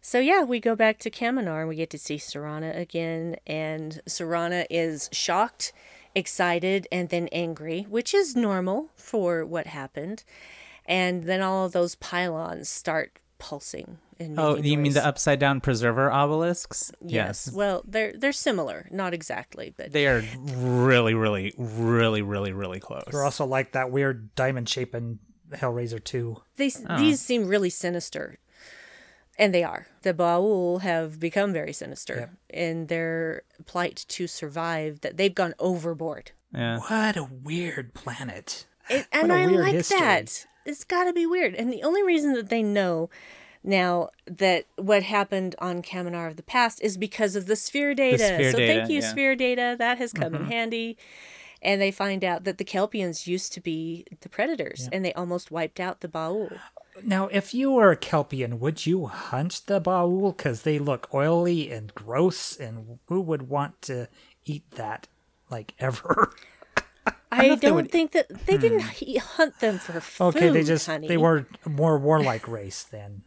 So yeah, we go back to Kaminar and we get to see Siranna again, and Siranna is shocked, excited, and then angry, which is normal for what happened. And then all of those pylons start pulsing. And Oh, making you mean the upside down preserver obelisks? Yes. Well, they're they're similar, not exactly, but They are really, really, really, really, really close. They're also like that weird diamond shape in Hellraiser 2. they oh. these seem really sinister. And they are. The Baul have become very sinister in their plight to survive, that they've gone overboard. Yeah. What a weird planet. It, and I like history. that. It's got to be weird. And the only reason that they know now that what happened on Kaminar of the past is because of the sphere data. sphere so data, thank you, yeah. Mm-hmm. sphere data. That has come in handy. And they find out that the Kelpians used to be the predators, and they almost wiped out the Baul. Now, if you were a Kelpian, would you hunt the Baul? Because they look oily and gross, and who would want to eat that, like, ever? I, if they don't would- think that they didn't hmm. hunt them for food. okay, they just, honey. they were more warlike race then.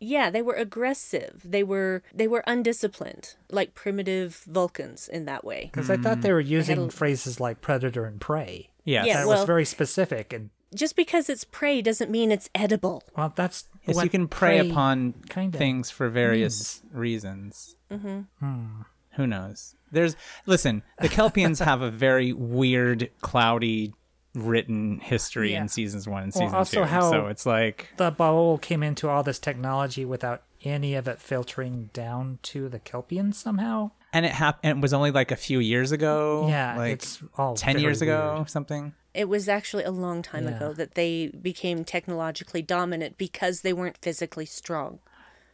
Yeah, they were aggressive. They were they were undisciplined, like primitive Vulcans in that way. Because I thought they hmm. were using a- phrases like predator and prey. Yes. Yeah, That well- was very specific. And, Just because it's prey doesn't mean it's edible. well, that's. Yes, what you can prey, upon kinda things for various reasons. Mm-hmm. Hmm. Who knows? There's listen. The Kelpians have a very weird, cloudy, written history Yeah. in seasons one and Well, season also two. how- so it's like The Baul came into all this technology without any of it filtering down to the Kelpians somehow. and it happened. It was only like a few years ago. Yeah, like it's all ten years ago, weird. something. It was actually a long time Yeah. ago that they became technologically dominant because they weren't physically strong.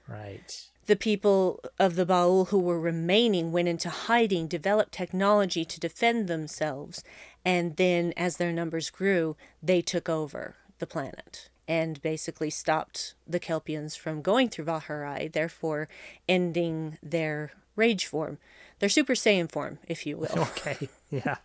Right. The people of the Baul who were remaining went into hiding, developed technology to defend themselves, and then as their numbers grew, they took over the planet and basically stopped the Kelpians from going through Vaharai, therefore ending their rage form, their Super Saiyan form, if you will. Okay. Yeah.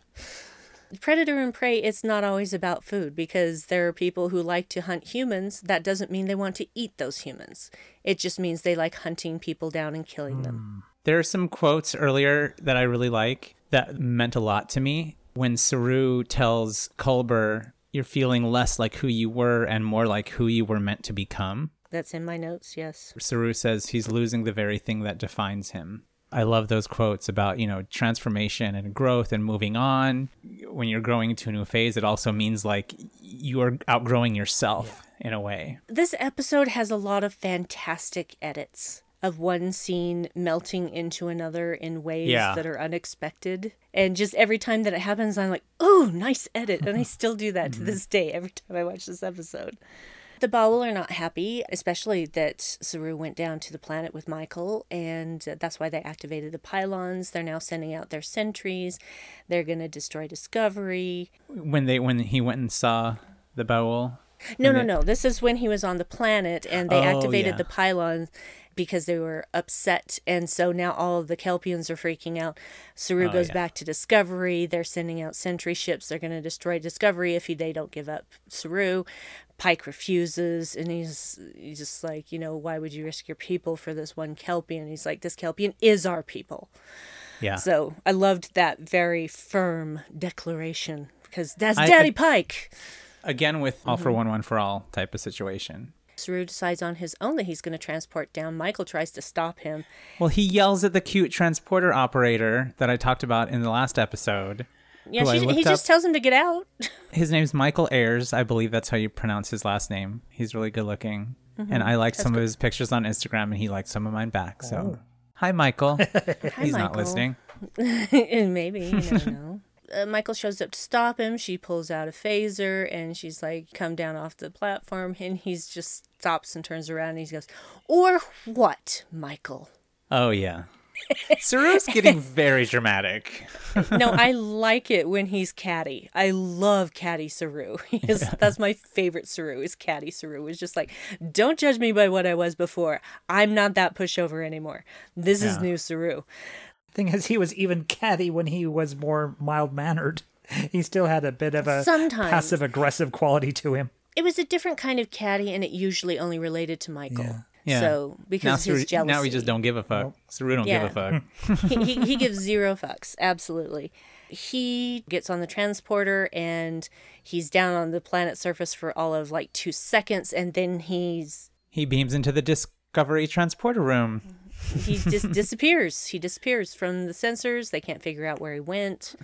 Predator and prey it's not always about food because there are people who like to hunt humans that doesn't mean they want to eat those humans it just means they like hunting people down and killing them hmm. There are some quotes earlier that I really like that meant a lot to me. When Saru tells Culber, "You're feeling less like who you were and more like who you were meant to become." that's in my notes yes Saru says he's losing the very thing that defines him. I love those quotes about, you know, transformation and growth and moving on. When you're growing into a new phase, it also means like you are outgrowing yourself in a way. This episode has a lot of fantastic edits of one scene melting into another in ways Yeah. that are unexpected. And just every time that it happens, I'm like, oh, nice edit. And I still do that to mm-hmm. this day every time I watch this episode. The Baul are not happy, especially that Saru went down to the planet with Michael, and that's why they activated the pylons. They're now sending out their sentries. They're going to destroy Discovery. When they when he went and saw the Baul. No, no, they- no. This is when he was on the planet and they Oh, activated yeah. the pylons because they were upset. And so now all of the Kelpians are freaking out. Saru Oh, goes yeah. back to Discovery. They're sending out sentry ships. They're going to destroy Discovery if he, they don't give up Saru. Pike refuses and he's, he's just like, you know, why would you risk your people for this one Kelpian? He's like, this Kelpian is our people. Yeah. So I loved that very firm declaration because that's I- Daddy I- Pike. Again with all Mm-hmm. for one, one for all type of situation. Saru decides on his own that he's going to transport down. Michael tries to stop him. Well, he yells at the cute transporter operator that I talked about in the last episode. Yeah, she, he looked just tells him to get out. His name's Michael Ayers. I believe that's how you pronounce his last name. He's really good looking. Mm-hmm. And I like some of his pictures on Instagram, and he likes some of mine back. So, hi, Michael. He's not Michael. listening. maybe you never know. Uh, Michael shows up to stop him. She pulls out a phaser and she's like, "Come down off the platform." And he's just stops and turns around and he goes, "Or what, Michael?" Oh, yeah. Saru's getting very dramatic. no, I like it when he's catty. I love catty Saru. Is, That's my favorite Saru is catty Saru. It's just like, don't judge me by what I was before. I'm not that pushover anymore. This is new Saru. Thing is, he was even catty when he was more mild mannered. He still had a bit of a Sometimes. passive aggressive quality to him. It was a different kind of catty, and it usually only related to Michael. Yeah. Yeah. So Now, because Saru, his jealousy. now we just don't give a fuck. Saru don't Yeah. give a fuck. he, he, he gives zero fucks. Absolutely. He gets on the transporter and he's down on the planet surface for all of like two seconds, and then he's He beams into the Discovery transporter room. He just disappears. He disappears from the sensors. They can't figure out where he went.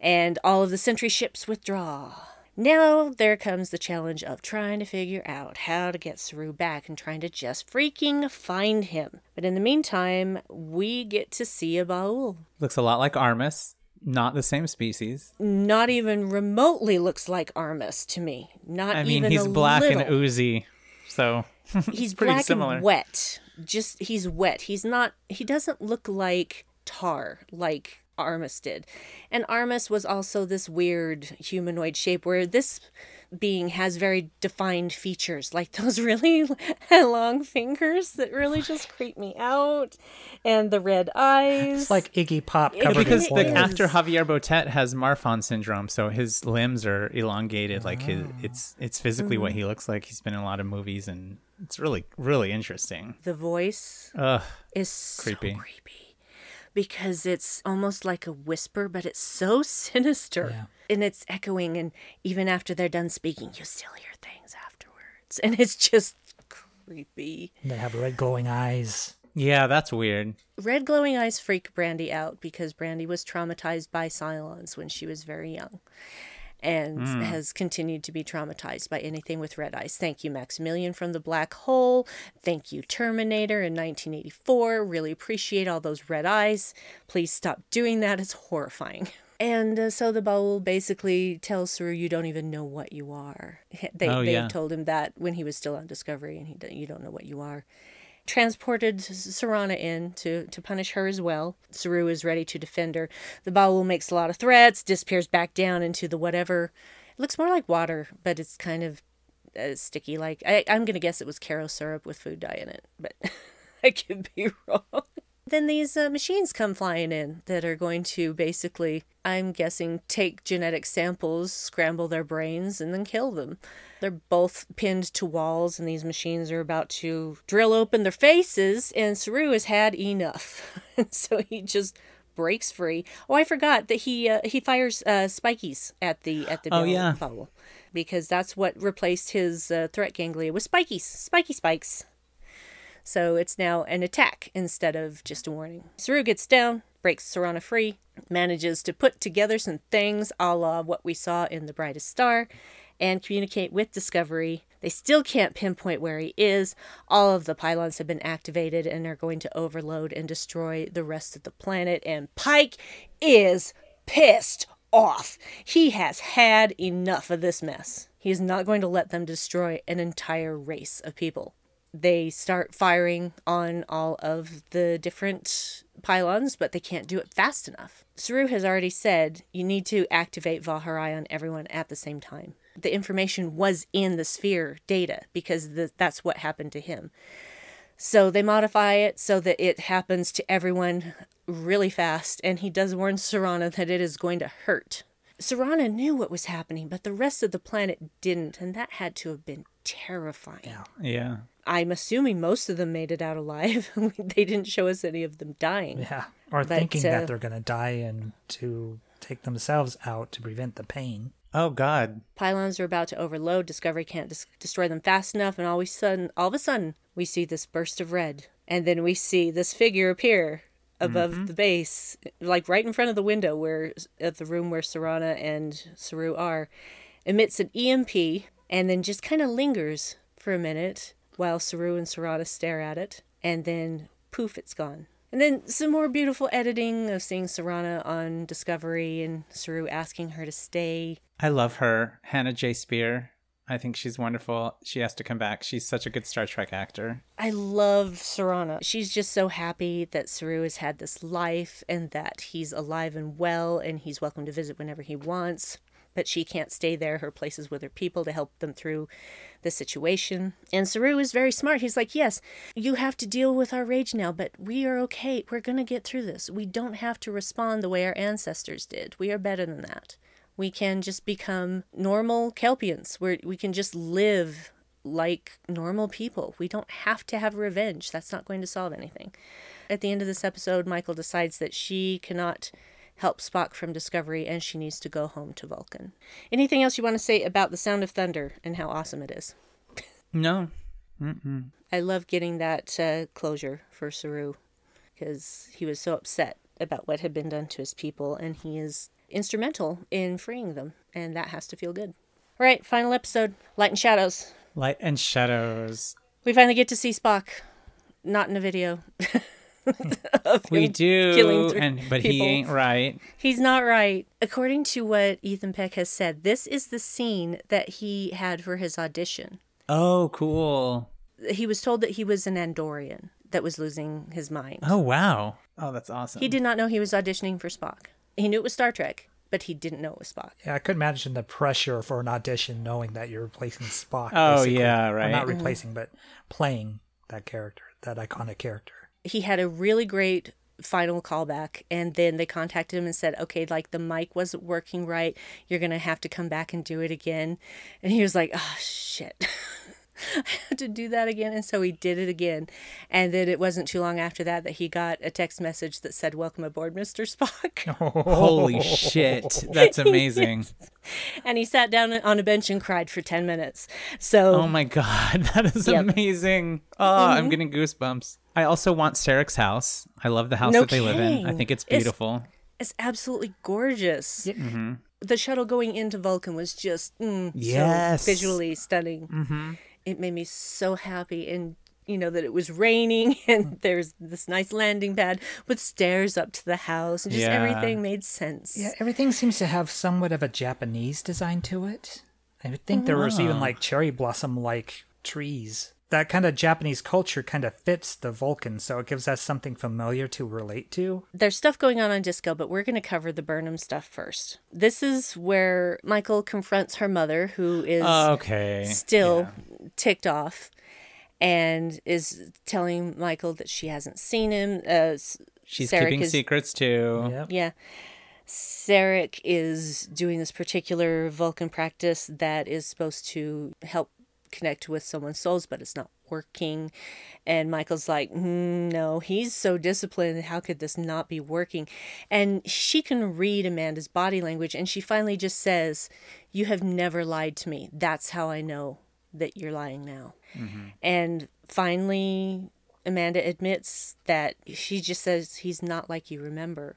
And all of the sentry ships withdraw. Now there comes the challenge of trying to figure out how to get Saru back and trying to just freaking find him. But in the meantime, we get to see a Baul. Looks a lot like Armus. Not the same species. Not even remotely looks like Armus to me. Not I mean, even he's black little. and oozy. So he's pretty black similar. and wet. Just he's wet. He's not. He doesn't look like tar like Armus did. And Armus was also this weird humanoid shape where this being has very defined features, like those really long fingers that really just creep me out, and the red eyes. It's like Iggy Pop It covered because in the actor Javier Botet has Marfan syndrome, so his limbs are elongated. Like his, it's it's physically Mm. what he looks like. He's been in a lot of movies, and it's really really interesting. the voice Ugh, is Creepy. so creepy because it's almost like a whisper, but it's so sinister Yeah. and it's echoing. And even after they're done speaking, you still hear things afterwards, and it's just creepy. They have red glowing eyes. yeah, that's weird. Red glowing eyes freak Brandi out because Brandi was traumatized by Cylons when she was very young. And has continued to be traumatized by anything with red eyes. Thank you, Maximilian from the Black Hole. Thank you, Terminator in 1984. Really appreciate all those red eyes. Please stop doing that. It's horrifying. And uh, so the Baul basically tells Saru, "You don't even know what you are." They Oh, they yeah. told him that when he was still on Discovery, and he you don't know what you are transported Siranna in to, to punish her as well. Saru is ready to defend her. The Baul makes a lot of threats, disappears back down into the whatever. It looks more like water, but it's kind of uh, sticky. Like I, I'm gonna guess it was Karo syrup with food dye in it, but I could be wrong. Then these uh, machines come flying in that are going to basically, I'm guessing, take genetic samples, scramble their brains, and then kill them. They're both pinned to walls, and these machines are about to drill open their faces, and Saru has had enough. so he just breaks free. Oh, I forgot that he uh, he fires uh, spikies at the at the Oh, yeah. Baul. because that's what replaced his uh, threat ganglia with spikies, spiky spikes. So it's now an attack instead of just a warning. Saru gets down, breaks Siranna free, manages to put together some things a la what we saw in The Brightest Star, and communicate with Discovery. They still can't pinpoint where he is. All of the pylons have been activated and are going to overload and destroy the rest of the planet. And Pike is pissed off. He has had enough of this mess. He is not going to let them destroy an entire race of people. They start firing on all of the different pylons, but they can't do it fast enough. Saru has already said you need to activate Vaharai on everyone at the same time. The information was in the sphere data because the, that's what happened to him. So they modify it so that it happens to everyone really fast, and he does warn Siranna that it is going to hurt. Siranna knew what was happening, but the rest of the planet didn't, and that had to have been terrifying. Yeah. Yeah. I'm assuming most of them made it out alive. they didn't show us any of them dying. Yeah. Or But, thinking uh, that they're going to die and to take themselves out to prevent the pain. Oh God. Pylons are about to overload. Discovery can't dis- destroy them fast enough, and all of a sudden, all of a sudden, we see this burst of red, and then we see this figure appear above the base, like right in front of the window where at the room where Siranna and Saru are, emits an EMP, and then just kind of lingers for a minute while Saru and Siranna stare at it, and then poof, it's gone. And then some more beautiful editing of seeing Siranna on Discovery and Saru asking her to stay. I love her, Hannah J. Spear. I think she's wonderful. She has to come back. She's such a good Star Trek actor. I love Siranna. She's just so happy that Saru has had this life and that he's alive and well and he's welcome to visit whenever he wants. But she can't stay there. Her place is with her people to help them through the situation. And Saru is very smart. He's like, Yes, you have to deal with our rage now, but we are okay. We're going to get through this. We don't have to respond the way our ancestors did. We are better than that. We can just become normal Kelpians, where we can just live like normal people. We don't have to have revenge. That's not going to solve anything. At the end of this episode, Michael decides that she cannot help Spock from Discovery and she needs to go home to Vulcan. Anything else you want to say about the sound of thunder and how awesome it is? No. I love getting that uh, closure for Saru because he was so upset about what had been done to his people and he is instrumental in freeing them and that has to feel good. All right, final episode Light and Shadows. Light and shadows. We finally get to see Spock, not in a video. of We him do, killing three and but he ain't right. He's not right. According to what Ethan Peck has said, this is the scene that he had for his audition. Oh, cool. He was told that he was an Andorian that was losing his mind. Oh, wow. Oh, that's awesome. He did not know he was auditioning for Spock. He knew it was Star Trek, but he didn't know it was Spock. Yeah, I could imagine the pressure for an audition knowing that you're replacing Spock. Oh, basically. yeah, Or right. not replacing, but playing that character, that iconic character. He had a really great final callback and then they contacted him and said okay like the mic wasn't working right. You're gonna have to come back and do it again. And he was like oh shit I had to do that again and so he did it again and then it wasn't too long after that that he got a text message that said welcome aboard mr spock Holy shit. That's amazing. and he sat down on a bench and cried for 10 minutes so Oh my god, that is Yep. amazing. Oh, I'm getting goosebumps. I also want Sarek's house. I love the house No that they live in. I think it's It's- beautiful. it's absolutely gorgeous Mm-hmm. the shuttle going into Vulcan was just mm, Yes. so visually stunning. Mm-hmm. It made me so happy, and you know that it was raining, and mm. there's this nice landing pad with stairs up to the house, and just Yeah. everything made sense. Yeah, everything seems to have somewhat of a Japanese design to it. I think there was even oh. like cherry blossom like trees. That kind of Japanese culture kind of fits the Vulcan, so it gives us something familiar to relate to. There's stuff going on on Disco, but we're going to cover the Burnham stuff first. This is where Michael confronts her mother, who is Okay. still ticked off and is telling Michael that she hasn't seen him. Uh, She's Sarek keeping is- secrets too. Yep. Yeah. Sarek is doing this particular Vulcan practice that is supposed to help connect with someone's souls, but it's not working. And Michael's like, "Mm, no, he's so disciplined. How could this not be working? And she can read Amanda's body language, and she finally just says, You have never lied to me. That's how I know that you're lying now. And finally, Amanda admits that she just says he's not like you remember,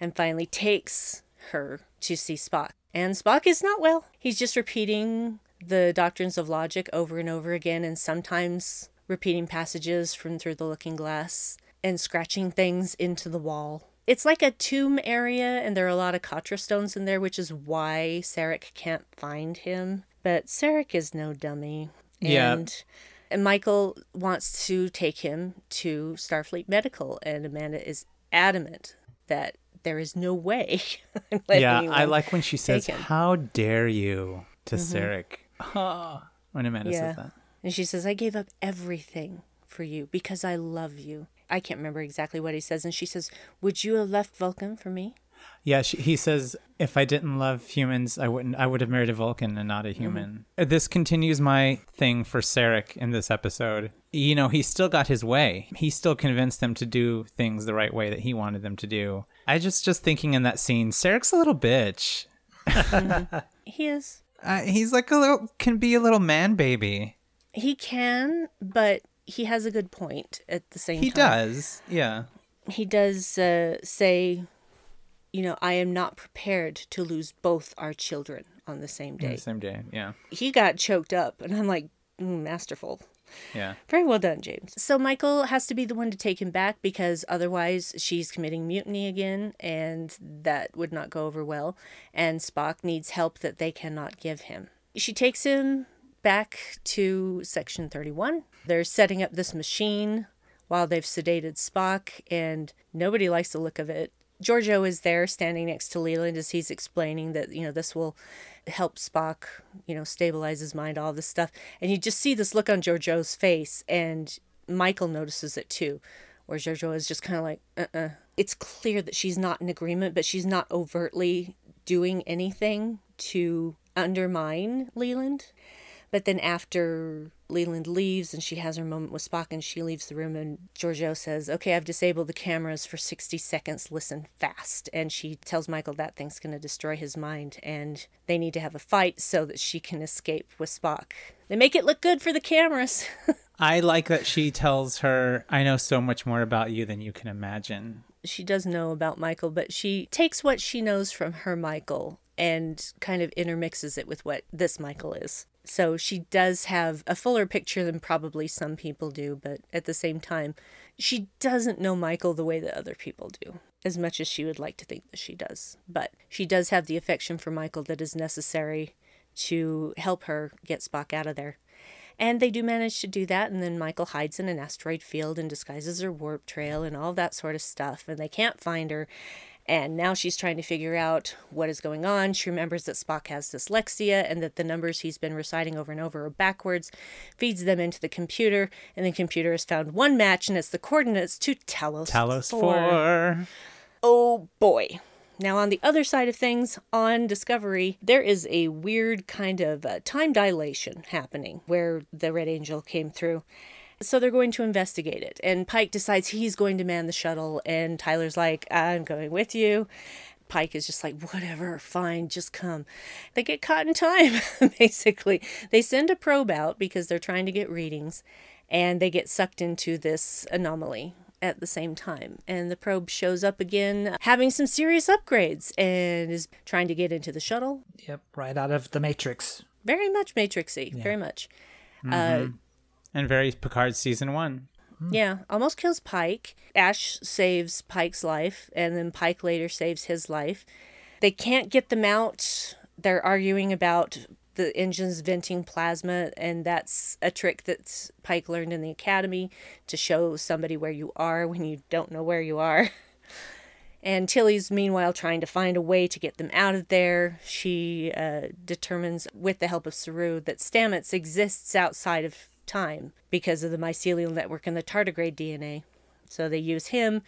and finally takes her to see Spock. And Spock is not well. He's just repeating the doctrines of logic over and over again, and sometimes repeating passages from Through the Looking Glass and scratching things into the wall. It's like a tomb area, and there are a lot of Katra stones in there, which is why Sarek can't find him. But Sarek is no dummy. Yeah. And and Michael wants to take him to Starfleet Medical, and Amanda is adamant that there is no way. Yeah, I like when she says, "How dare you?" to mm-hmm. Sarek. Ah, when Amanda Yeah. says that. And she says, I gave up everything for you because I love you. I can't remember exactly what he says. And she says, Would you have left Vulcan for me? Yeah, she, he says, "If I didn't love humans, I wouldn't. I would have married a Vulcan and not a human." Uh, This continues my thing for Sarek in this episode. You know, he still got his way. He still convinced them to do things the right way that he wanted them to do. I just just thinking in that scene, Sarek's a little bitch. He is. Uh, he's like a little can be a little man baby. He can, but he has a good point at the same He time. does. Yeah. He does uh, say, You know, I am not prepared to lose both our children on the same day. the same day. Yeah. He got choked up, and I'm like, mm, Masterful. Yeah. Very well done, James. So Michael has to be the one to take him back because otherwise she's committing mutiny again, and that would not go over well. And Spock needs help that they cannot give him. She takes him back to Section 31. They're setting up this machine while they've sedated Spock, and nobody likes the look of it. Georgiou is there standing next to Leland as he's explaining that, you know, this will help Spock, you know, stabilize his mind, all this stuff. And you just see this look on Georgiou's face, and Michael notices it too, where Georgiou is just kind of like, uh uh It's clear that she's not in agreement, but she's not overtly doing anything to undermine Leland. But then after Leland leaves and she has her moment with Spock and she leaves the room and Georgiou says, Okay, I've disabled the cameras for 60 seconds. Listen fast. And she tells Michael that thing's going to destroy his mind and they need to have a fight so that she can escape with Spock. They make it look good for the cameras. I like that she tells her, "I know so much more about you than you can imagine." she does know about Michael, but she takes what she knows from her Michael and kind of intermixes it with what this Michael is. So she does have a fuller picture than probably some people do, but at the same time, she doesn't know Michael the way that other people do, as much as she would like to think that she does. But she does have the affection for Michael that is necessary to help her get Spock out of there. And they do manage to do that, and then Michael hides in an asteroid field and disguises her warp trail and all that sort of stuff, and they can't find her. And now she's trying to figure out what is going on. She remembers that Spock has dyslexia and that the numbers he's been reciting over and over are backwards, feeds them into the computer, and the computer has found one match, and it's the coordinates to Talos. Talos 4. four. Oh boy. Now, on the other side of things, on Discovery, there is a weird kind of uh, time dilation happening where the Red Angel came through. So they're going to investigate it. And Pike decides he's going to man the shuttle, and Tyler's like, I'm going with you. Pike is just like, whatever, fine, just come. They get caught in time, basically. They send a probe out because they're trying to get readings, and they get sucked into this anomaly at the same time. And the probe shows up again, having some serious upgrades, and is trying to get into the shuttle. Yep, right out of the Matrix. Very much Matrixy, very much. Uh, And very Picard season one. Yeah, almost kills Pike. Ash saves Pike's life, and then Pike later saves his life. They can't get them out. They're arguing about the engines venting plasma, and that's a trick that Pike learned in the academy to show somebody where you are when you don't know where you are. And Tilly's meanwhile trying to find a way to get them out of there. She uh, determines, with the help of Saru, that Stamets exists outside of time because of the mycelial network and the tardigrade DNA. So they use him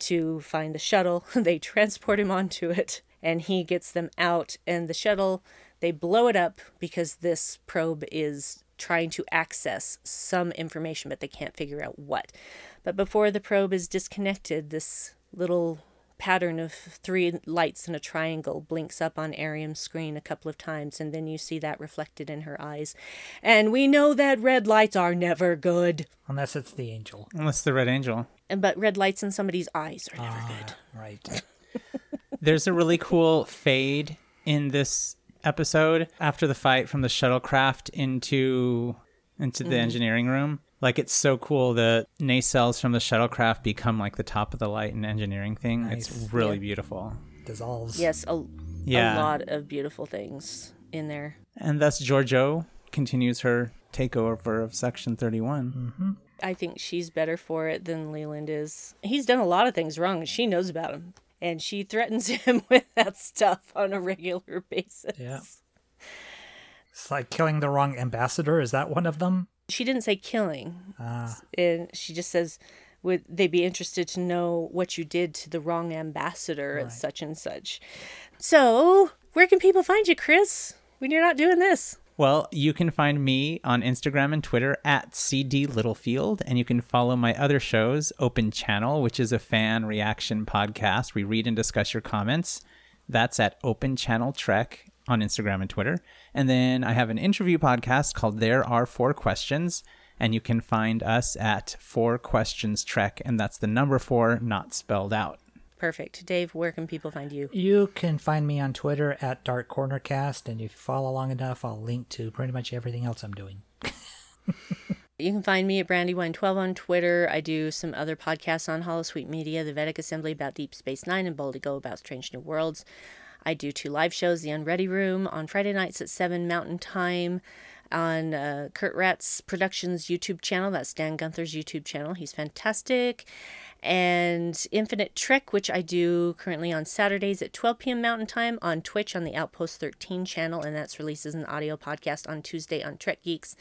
to find the shuttle. they transport him onto it, and he gets them out. And the shuttle, they blow it up because this probe is trying to access some information, but they can't figure out what. But before the probe is disconnected, this little pattern of three lights in a triangle blinks up on Airiam's screen a couple of times, and then you see that reflected in her eyes. And we know that red lights are never good. Unless it's the angel. Unless the Red Angel. And but red lights in somebody's eyes are never ah, good. Right. There's a really cool fade in this episode after the fight from the shuttlecraft into into the mm-hmm. engineering room. Like it's so cool. The nacelles from the shuttlecraft become like the top of the light and engineering thing. It's really Yeah. beautiful. Dissolves. Yes, a, Yeah. a lot of beautiful things in there. And thus Georgiou continues her takeover of Section 31. Mm-hmm. I think she's better for it than Leland is. He's done a lot of things wrong, and she knows about him. And she threatens him with that stuff on a regular basis. Yeah. It's like killing the wrong ambassador. Is that one of them? She didn't say killing. Ah. And she just says, would they be interested to know what you did to the wrong ambassador at such and such? So, where can people find you, Chris, when you're not doing this? Well, you can find me on Instagram and Twitter at CD Littlefield, and you can follow my other shows, Open Channel, which is a fan reaction podcast. We read and discuss your comments. That's at Open Channel Trek on Instagram and Twitter. And then I have an interview podcast called There Are Four Questions, and you can find us at Four Questions Trek, and that's the number four, not spelled out. Perfect. Dave, where can people find you? You can find me on Twitter at Dark Corner Cast, and if you follow long enough, I'll link to pretty much everything else I'm doing. You can find me at Brandywine12 on Twitter. I do some other podcasts on Holosuite Media, The Vedek Assembly about Deep Space Nine, and Boldly Go about Strange New Worlds. I do two live shows, The Unready Room on Friday nights at 7 Mountain Time on uh, Kurt Ratz Productions YouTube channel. That's Dan Gunther's YouTube channel. He's fantastic. And Infinite Trek, which I do currently on Saturdays at 12 p.m. Mountain Time on Twitch on the Outpost 13 channel, and that's released as an audio podcast on Tuesday on Trek Geeks.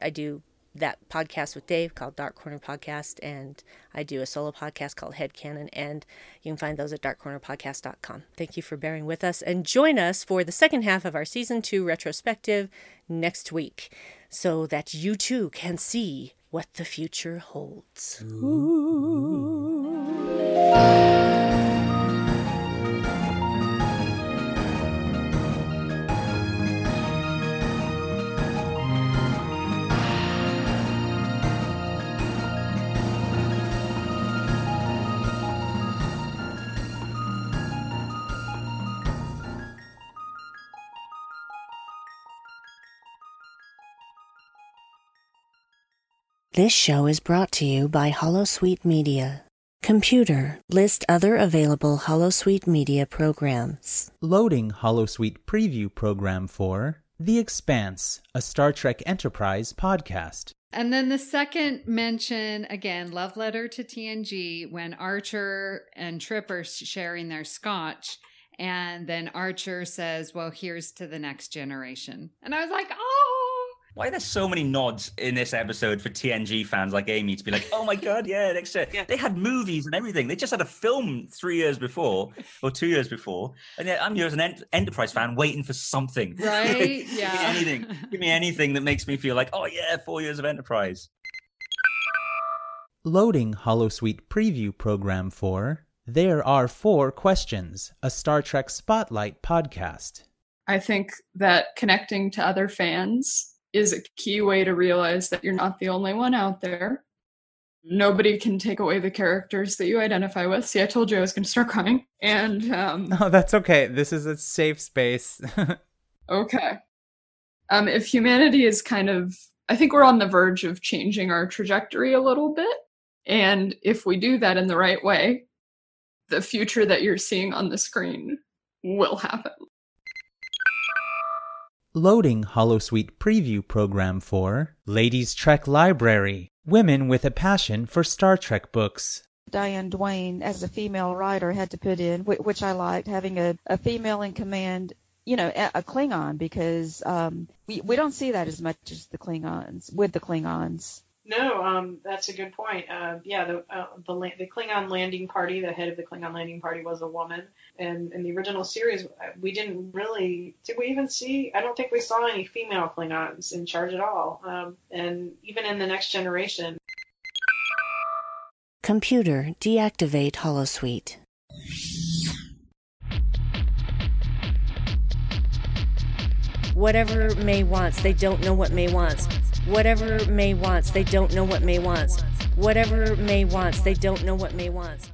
I do that podcast with Dave called Dark Corner Podcast, and I do a solo podcast called Head Cannon, and you can find those at darkcornerpodcast.com. Thank you for bearing with us, and join us for the second half of our season two retrospective next week so that you too can see what the future holds. This show is brought to you by Holosuite Media. Computer, list other available Holosuite Media programs. Loading Holosuite preview program for The Expanse, a Star Trek Enterprise podcast. And then the second mention, again, love letter to TNG when Archer and Trip are sharing their scotch. And then Archer says, Well, here's to the next generation. And I was like, Oh, Why are there so many nods in this episode for TNG fans like Amy to be like, oh my god, yeah, next year. They had movies and everything. They just had a film three years before or two years before, and yet I'm here as an Ent- Enterprise fan waiting for something. right? Give me Yeah. anything. Give me anything that makes me feel like, oh yeah, four years of Enterprise. Loading Holosuite preview program for There Are Four Questions, a Star Trek Spotlight podcast. I think that connecting to other fans is a key way to realize that you're not the only one out there. Nobody can take away the characters that you identify with. See, I told you I was going to start crying. And um, No, that's okay. This is a safe space. okay, um, if humanity is kind of, I think we're on the verge of changing our trajectory a little bit. And if we do that in the right way, the future that you're seeing on the screen will happen. Loading Holosuite preview program for Ladies Trek Library, Women with a Passion for Star Trek Books. Diane Duane, as a female writer, had to put in, which I liked, having a, a female in command, you know, a, Klingon, because um, we, we don't see that as much as the Klingons, with the Klingons. No, um, that's a good point. Uh, yeah, the, uh, the the Klingon landing party, the head of the Klingon landing party was a woman, and in the original series, uh, we didn't really did we even see? I don't think we saw any female Klingons in charge at all. Um, and even in the Next Generation. Computer, deactivate Holosuite. Whatever May wants, they don't know what May wants Whatever May wants, they don't know what May wants. Whatever May wants, they don't know what May wants.